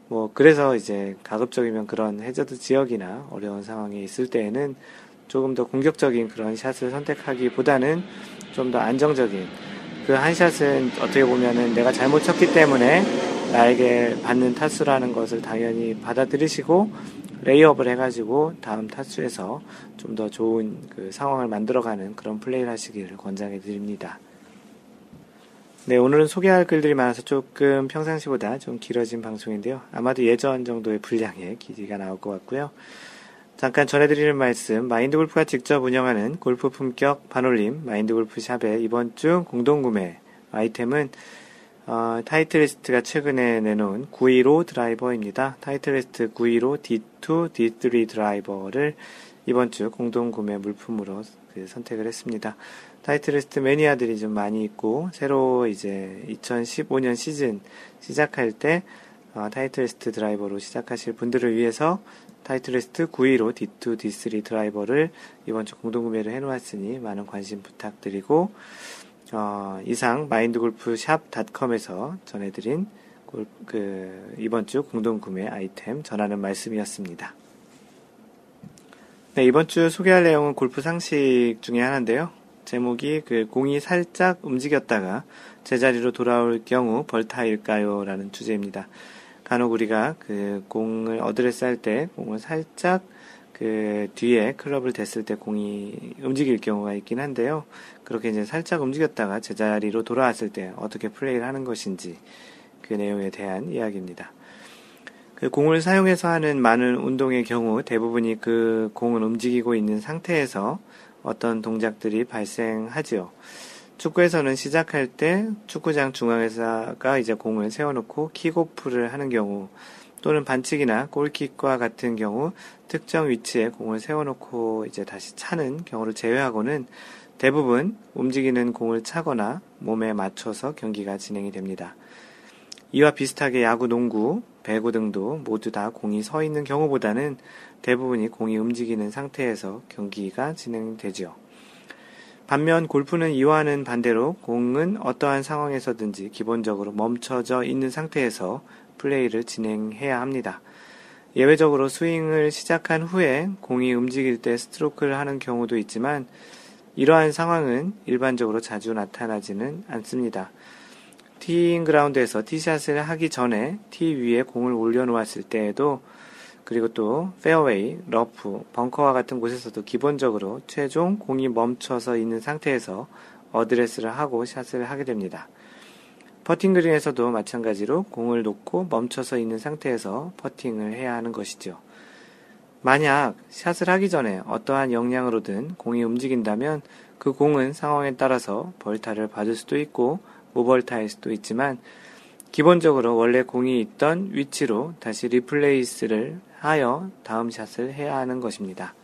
뭐 그래서 이제 가급적이면 그런 해저드 지역이나 어려운 상황에 있을 때에는 조금 더 공격적인 그런 샷을 선택하기보다는 좀 더 안정적인 그 한 샷은 어떻게 보면은 내가 잘못 쳤기 때문에 나에게 받는 타수라는 것을 당연히 받아들이시고 layup을 해가지고 다음 타수에서 좀 더 좋은 그 상황을 만들어가는 그런 플레이를 하시기를 권장해 드립니다. 네, 오늘은 소개할 글들이 많아서 조금 평상시보다 좀 길어진 방송인데요. 아마도 예전 정도의 분량의 길이가 나올 것 같고요. 잠깐 전해드리는 말씀, 마인드 골프가 직접 운영하는 골프 품격 반올림 마인드 골프 샵의 이번 주 공동구매 아이템은 어, 타이틀리스트가 최근에 내놓은 915 드라이버입니다. 타이틀리스트 915 D2, D3 드라이버를 이번 주 공동 구매 물품으로 그 선택을 했습니다. 타이틀리스트 매니아들이 좀 많이 있고 새로 이제 2015년 시즌 시작할 때 어, 타이틀리스트 드라이버로 시작하실 분들을 위해서 타이틀리스트 915 D2, D3 드라이버를 이번 주 공동 구매를 해놓았으니 많은 관심 부탁드리고 어, 이상 마인드골프샵닷컴에서 전해드린 골, 그 이번 주 공동 구매 아이템 전하는 말씀이었습니다. 네, 이번 주 소개할 내용은 골프 상식 중에 하나인데요. 제목이 그 공이 살짝 움직였다가 제자리로 돌아올 경우 벌타일까요? 라는 주제입니다. 간혹 우리가 그 공을 어드레스 할 때 공을 살짝 그 뒤에 클럽을 댔을 때 공이 움직일 경우가 있긴 한데요. 그렇게 이제 살짝 움직였다가 제자리로 돌아왔을 때 어떻게 플레이를 하는 것인지 그 내용에 대한 이야기입니다. 그 공을 사용해서 하는 많은 운동의 경우 대부분이 그 공을 움직이고 있는 상태에서 어떤 동작들이 발생하지요. 축구에서는 시작할 때 축구장 중앙에서가 이제 공을 세워놓고 킥오프를 하는 경우 또는 반칙이나 골킥과 같은 경우 특정 위치에 공을 세워놓고 이제 다시 차는 경우를 제외하고는 대부분 움직이는 공을 차거나 몸에 맞춰서 경기가 진행이 됩니다. 이와 비슷하게 야구, 농구, 배구 등도 모두 다 공이 서 있는 경우보다는 대부분이 공이 움직이는 상태에서 경기가 진행되죠. 반면 골프는 이와는 반대로 공은 어떠한 상황에서든지 기본적으로 멈춰져 있는 상태에서 플레이를 진행해야 합니다. 예외적으로 스윙을 시작한 후에 공이 움직일 때 스트로크를 하는 경우도 있지만 이러한 상황은 일반적으로 자주 나타나지는 않습니다. 티잉 그라운드에서 티샷을 하기 전에 티 위에 공을 올려놓았을 때에도 그리고 또 페어웨이, 러프, 벙커와 같은 곳에서도 기본적으로 최종 공이 멈춰서 있는 상태에서 어드레스를 하고 샷을 하게 됩니다. 퍼팅 그린에서도 마찬가지로 공을 놓고 멈춰서 있는 상태에서 퍼팅을 해야 하는 것이죠. 만약 샷을 하기 전에 어떠한 역량으로든 공이 움직인다면 그 공은 상황에 따라서 벌타를 받을 수도 있고 무벌타일 수도 있지만 기본적으로 원래 공이 있던 위치로 다시 리플레이스를 하여 다음 샷을 해야 하는 것입니다.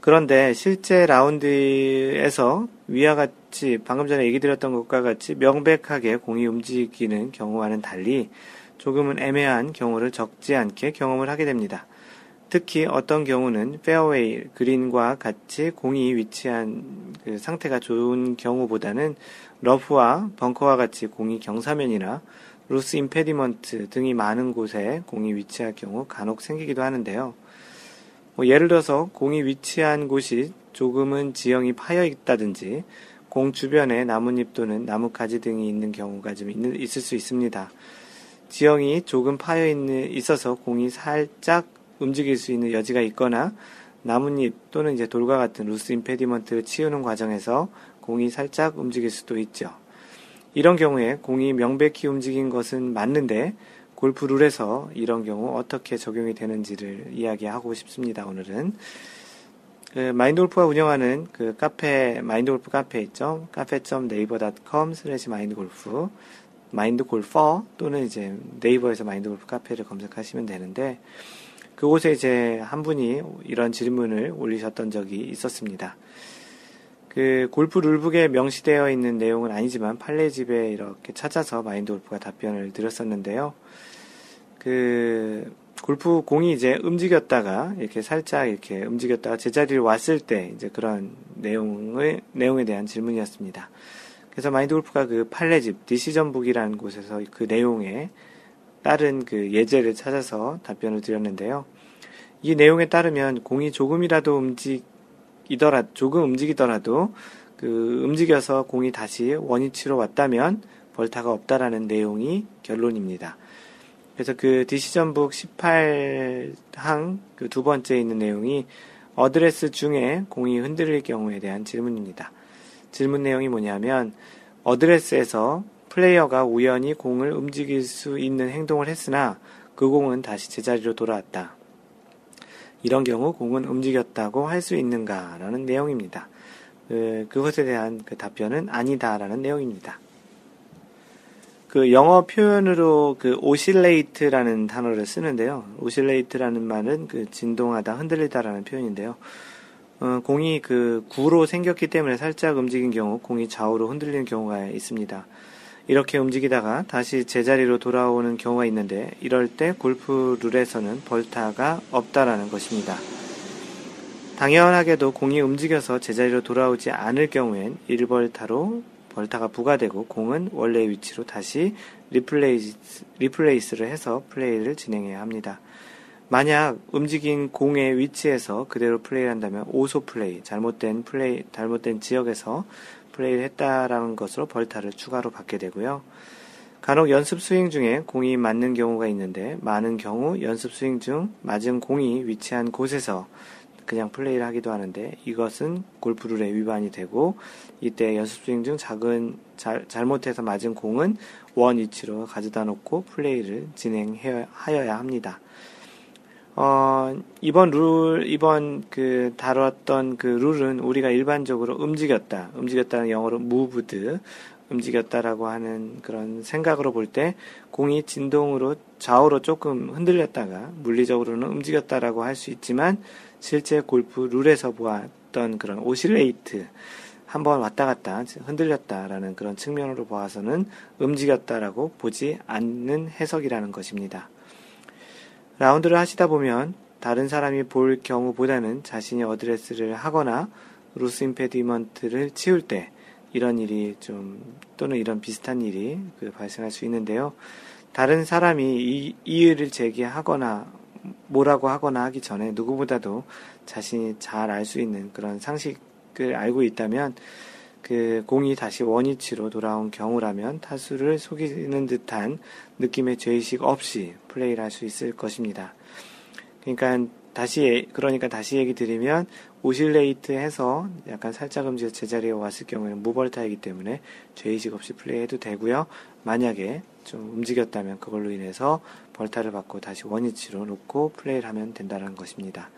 그런데 실제 라운드에서 위와 같이 방금 전에 얘기 드렸던 것과 같이 명백하게 공이 움직이는 경우와는 달리 조금은 애매한 경우를 적지 않게 경험을 하게 됩니다. 특히 어떤 경우는 페어웨이 그린과 같이 공이 위치한 그 상태가 좋은 경우보다는 러프와 벙커와 같이 공이 경사면이나 loose impediment 등이 많은 곳에 공이 위치할 경우 간혹 생기기도 하는데요. 뭐 예를 들어서 공이 위치한 곳이 조금은 지형이 파여 있다든지 공 주변에 나뭇잎 또는 나뭇가지 등이 있는 경우가 좀 있는, 있을 수 있습니다. 지형이 조금 파여 있는, 있어서 공이 살짝 움직일 수 있는 여지가 있거나 나뭇잎 또는 이제 돌과 같은 loose impediment를 치우는 과정에서 공이 살짝 움직일 수도 있죠. 이런 경우에 공이 명백히 움직인 것은 맞는데 골프 룰에서 이런 경우 어떻게 적용이 되는지를 이야기하고 싶습니다. 오늘은 그 마인드 골프가 운영하는 그 카페 마인드 골프 카페 있죠. cafe.naver.com slash 마인드 골프 마인드 골퍼 또는 이제 네이버에서 마인드 골프 카페를 검색하시면 되는데 그곳에 이제 한 분이 이런 질문을 올리셨던 적이 있었습니다. 그 골프 룰북에 명시되어 있는 내용은 아니지만 판례집에 이렇게 찾아서 마인드 골프가 답변을 드렸었는데요. 그 골프 공이 이제 움직였다가 이렇게 살짝 이렇게 움직였다가 제자리로 왔을 때 이제 그런 내용을 내용에 대한 질문이었습니다. 그래서 마인드 골프가 그 판례집 decision book이라는 곳에서 그 내용에 따른 그 예제를 찾아서 답변을 드렸는데요. 이 내용에 따르면 공이 조금이라도 움직 이더라 조금 움직이더라도 그 움직여서 공이 다시 원위치로 왔다면 벌타가 없다라는 내용이 결론입니다. 그래서 그 decision book 18항 그 두 번째에 있는 내용이 어드레스 중에 공이 흔들릴 경우에 대한 질문입니다. 질문 내용이 뭐냐면 어드레스에서 플레이어가 우연히 공을 움직일 수 있는 행동을 했으나 그 공은 다시 제자리로 돌아왔다. 이런 경우 공은 움직였다고 할 수 있는가라는 내용입니다. 그, 그것에 대한 그 답변은 아니다라는 내용입니다. 그 영어 표현으로 그 oscillate라는 단어를 쓰는데요. oscillate라는 말은 그 진동하다, 흔들리다라는 표현인데요. 어, 공이 그 구로 생겼기 때문에 살짝 움직인 경우 공이 좌우로 흔들리는 경우가 있습니다. 이렇게 움직이다가 다시 제자리로 돌아오는 경우가 있는데 이럴 때 골프 룰에서는 벌타가 없다라는 것입니다. 당연하게도 공이 움직여서 제자리로 돌아오지 않을 경우엔 1벌타로 벌타가 부과되고 공은 원래의 위치로 다시 replace, replace를 해서 플레이를 진행해야 합니다. 만약 움직인 공의 위치에서 그대로 플레이를 한다면 오소 플레이, 잘못된 플레이, 잘못된 지역에서 플레이를 했다라는 것으로 벌타를 추가로 받게 되고요. 간혹 연습 스윙 중에 공이 맞는 경우가 있는데 많은 경우 연습 스윙 중 맞은 공이 위치한 곳에서 그냥 플레이를 하기도 하는데 이것은 골프 룰에 위반이 되고 이때 연습 스윙 중 작은 잘, 잘못해서 맞은 공은 원 위치로 가져다 놓고 플레이를 진행하여야 합니다. 어, 이번 룰, 이번 그 다뤘던 그 룰은 우리가 일반적으로 움직였다, 움직였다는 영어로 moved, 움직였다라고 하는 그런 생각으로 볼 때 공이 진동으로 좌우로 조금 흔들렸다가 물리적으로는 움직였다라고 할 수 있지만 실제 골프 룰에서 보았던 그런 오실레이트 한번 왔다 갔다 흔들렸다라는 그런 측면으로 보아서는 움직였다라고 보지 않는 해석이라는 것입니다. 라운드를 하시다 보면 다른 사람이 볼 경우보다는 자신이 어드레스를 하거나 loose impediment를 치울 때 이런 일이 좀 또는 이런 비슷한 일이 그 발생할 수 있는데요. 다른 사람이 이, 이의를 제기하거나 뭐라고 하거나 하기 전에 누구보다도 자신이 잘 알 수 있는 그런 상식을 알고 있다면 그 공이 다시 원위치로 돌아온 경우라면 타수를 속이는 듯한 느낌의 죄의식 없이 플레이를 할 수 있을 것입니다. 그러니까 다시 그러니까 다시 얘기 드리면 오실레이트 해서 약간 살짝 움직여 제자리에 왔을 경우에는 무벌타이기 때문에 죄의식 없이 플레이해도 되고요. 만약에 좀 움직였다면 그걸로 인해서 벌타를 받고 다시 원위치로 놓고 플레이를 하면 된다는 것입니다.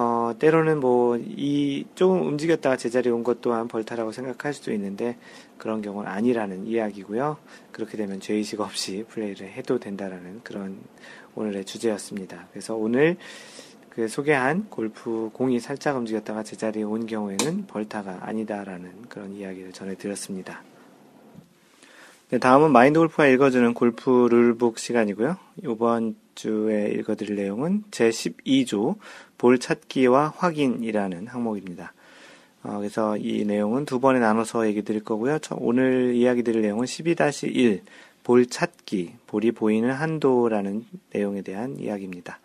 어, 때로는 뭐, 이, 조금 움직였다가 제자리에 온 것 또한 벌타라고 생각할 수도 있는데, 그런 경우는 아니라는 이야기고요. 그렇게 되면 죄의식 없이 플레이를 해도 된다라는 그런 오늘의 주제였습니다. 그래서 오늘 그 소개한 골프 공이 살짝 움직였다가 제자리에 온 경우에는 벌타가 아니다라는 그런 이야기를 전해드렸습니다. 네, 다음은 마인드 골프가 읽어주는 골프 rule book 시간이고요. 이번 주에 읽어드릴 내용은 제12조 볼 찾기와 확인이라는 항목입니다. 어, 그래서 이 내용은 두 번에 나눠서 얘기 드릴 거고요. 오늘 이야기 드릴 내용은 12-1, 볼 찾기, 볼이 보이는 한도라는 내용에 대한 이야기입니다.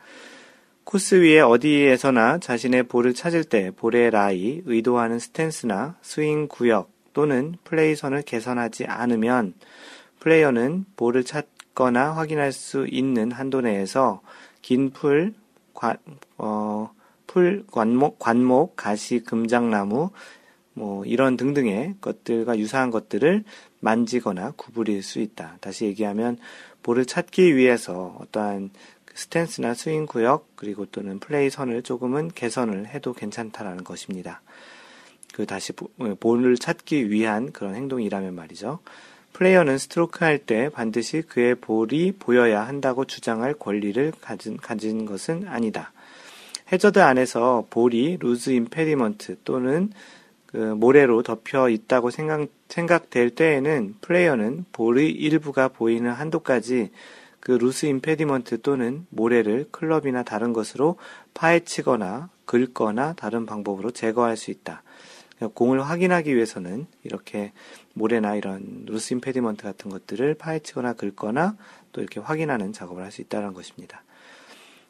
코스 위에 어디에서나 자신의 볼을 찾을 때 볼의 라이, 의도하는 스탠스나 스윙 구역, 또는 플레이선을 개선하지 않으면 플레이어는 볼을 찾거나 확인할 수 있는 한도 내에서 긴 풀, 관, 어, 풀, 관목, 관목, 가시, 금작나무, 뭐, 이런 등등의 것들과 유사한 것들을 만지거나 구부릴 수 있다. 다시 얘기하면, 볼을 찾기 위해서 어떠한 스탠스나 스윙 구역, 그리고 또는 플레이 선을 조금은 개선을 해도 괜찮다라는 것입니다. 그 다시 어, 볼을 찾기 위한 그런 행동이라면 말이죠. 플레이어는 스트로크 할 때 반드시 그의 볼이 보여야 한다고 주장할 권리를 가진, 가진 것은 아니다. 해저드 안에서 볼이 loose impediment 또는 그 모래로 덮여 있다고 생각, 생각될 때에는 플레이어는 볼의 일부가 보이는 한도까지 그 loose impediment 또는 모래를 클럽이나 다른 것으로 파헤치거나 긁거나 다른 방법으로 제거할 수 있다. 공을 확인하기 위해서는 이렇게 모래나 이런 loose impediment 같은 것들을 파헤치거나 긁거나 또 이렇게 확인하는 작업을 할 수 있다는 것입니다.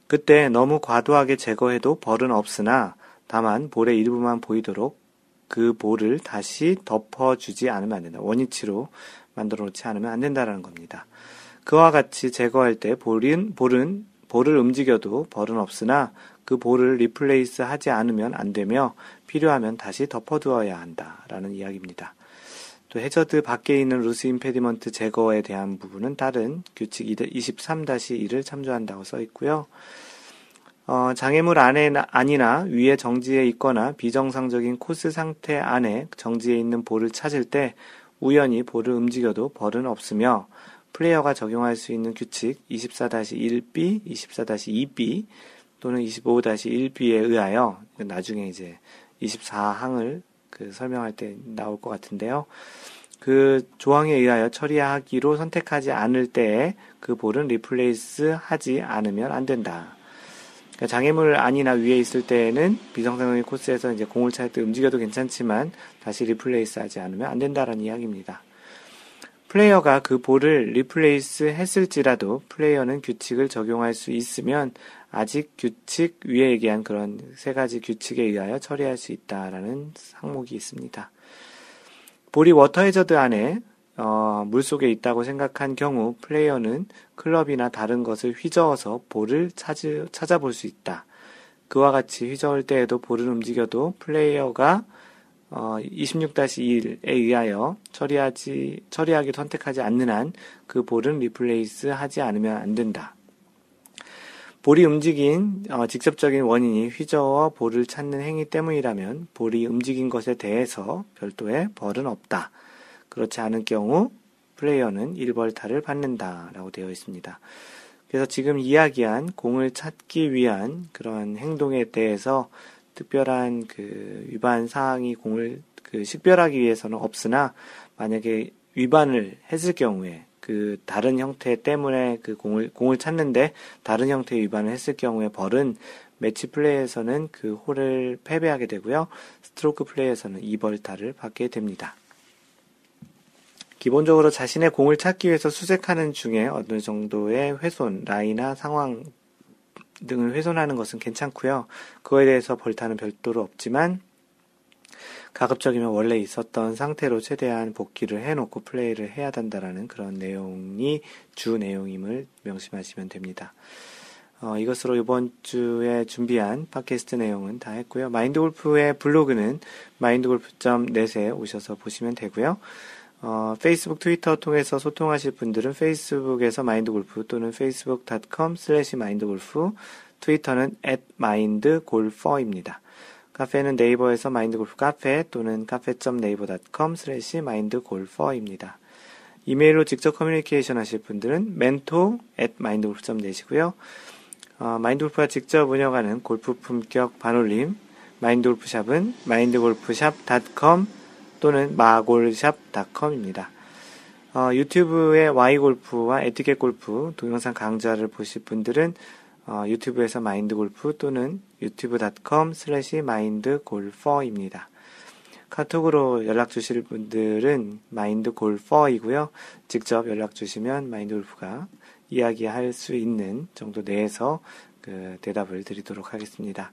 그때 너무 과도하게 제거해도 벌은 없으나 다만 볼의 일부만 보이도록 그 볼을 다시 덮어주지 않으면 안 된다. 원위치로 만들어 놓지 않으면 안 된다는 겁니다. 그와 같이 제거할 때 볼은, 볼은, 볼을 움직여도 벌은 없으나 그 볼을 replace 하지 않으면 안 되며 필요하면 다시 덮어두어야 한다라는 이야기입니다. 또 해저드 밖에 있는 loose impediment 제거에 대한 부분은 다른 규칙 23-1을 참조한다고 써 있고요. 어, 장애물 안이나 위에 정지해 있거나 비정상적인 코스 상태 안에 정지해 있는 볼을 찾을 때 우연히 볼을 움직여도 벌은 없으며 플레이어가 적용할 수 있는 규칙 24-1b, 24-2b 또는 25-1b에 의하여 나중에 이제 24항을 그 설명할 때 나올 것 같은데요. 그 조항에 의하여 처리하기로 선택하지 않을 때에 그 볼은 replace 하지 않으면 안 된다. 그러니까 장애물 안이나 위에 있을 때에는 비정상적인 코스에서 이제 공을 찾을 때 움직여도 괜찮지만 다시 replace 하지 않으면 안 된다라는 이야기입니다. 플레이어가 그 볼을 replace 했을지라도 플레이어는 규칙을 적용할 수 있으면 아직 규칙 위에 얘기한 그런 세 가지 규칙에 의하여 처리할 수 있다라는 항목이 있습니다. 볼이 워터 해저드 안에 어, 물 속에 있다고 생각한 경우 플레이어는 클럽이나 다른 것을 휘저어서 볼을 찾으, 찾아볼 수 있다. 그와 같이 휘저을 때에도 볼을 움직여도 플레이어가 어, 26-1에 의하여 처리하지, 처리하기 선택하지 않는 한 그 볼은 replace 하지 않으면 안 된다. 볼이 움직인 어, 직접적인 원인이 휘저어 볼을 찾는 행위 때문이라면 볼이 움직인 것에 대해서 별도의 벌은 없다. 그렇지 않은 경우 플레이어는 1벌타를 받는다 라고 되어 있습니다. 그래서 지금 이야기한 공을 찾기 위한 그런 행동에 대해서 특별한 그 위반 사항이 공을 그 식별하기 위해서는 없으나 만약에 위반을 했을 경우에 그 다른 형태 때문에 그 공을 공을 찾는데 다른 형태의 위반을 했을 경우에 벌은 매치 플레이에서는 그 홀을 패배하게 되고요. 스트로크 플레이에서는 2벌타를 받게 됩니다. 기본적으로 자신의 공을 찾기 위해서 수색하는 중에 어느 정도의 훼손, 라이나 상황 등을 훼손하는 것은 괜찮고요. 그거에 대해서 벌타는 별도로 없지만 가급적이면 원래 있었던 상태로 최대한 복귀를 해놓고 플레이를 해야 된다라는 그런 내용이 주 내용임을 명심하시면 됩니다. 어, 이것으로 이번 주에 준비한 팟캐스트 내용은 다 했고요. 마인드 골프의 블로그는 마인드골프.net에 오셔서 보시면 되고요. 어, 페이스북, 트위터 통해서 소통하실 분들은 페이스북에서 마인드골프 또는 facebook.com slash 마인드골프, 트위터는 at mindgolfer입니다. 카페는 네이버에서 마인드골프 카페 또는 카페.네이버.com slash 마인드골퍼입니다. 이메일로 직접 커뮤니케이션 하실 분들은 mentor at mindgolf.net이고요. 어, 마인드골프가 직접 운영하는 골프 품격 반올림 마인드골프샵은 마인드골프샵.com 또는 마골샵닷컴입니다. 어, 유튜브의 Y골프와 에티켓 골프 동영상 강좌를 보실 분들은 어, 유튜브에서 마인드골프 또는 유튜브.com slash 마인드골퍼입니다. 카톡으로 연락 주실 분들은 마인드골퍼이고요. 직접 연락 주시면 마인드골프가 이야기할 수 있는 정도 내에서 그 대답을 드리도록 하겠습니다.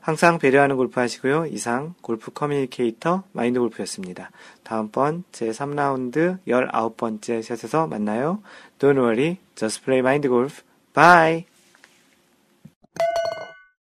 항상 배려하는 골프 하시고요. 이상 골프 커뮤니케이터 마인드 골프였습니다. 다음번 제 3라운드 19번째 샷에서 만나요. Don't worry, just play mind golf. Bye!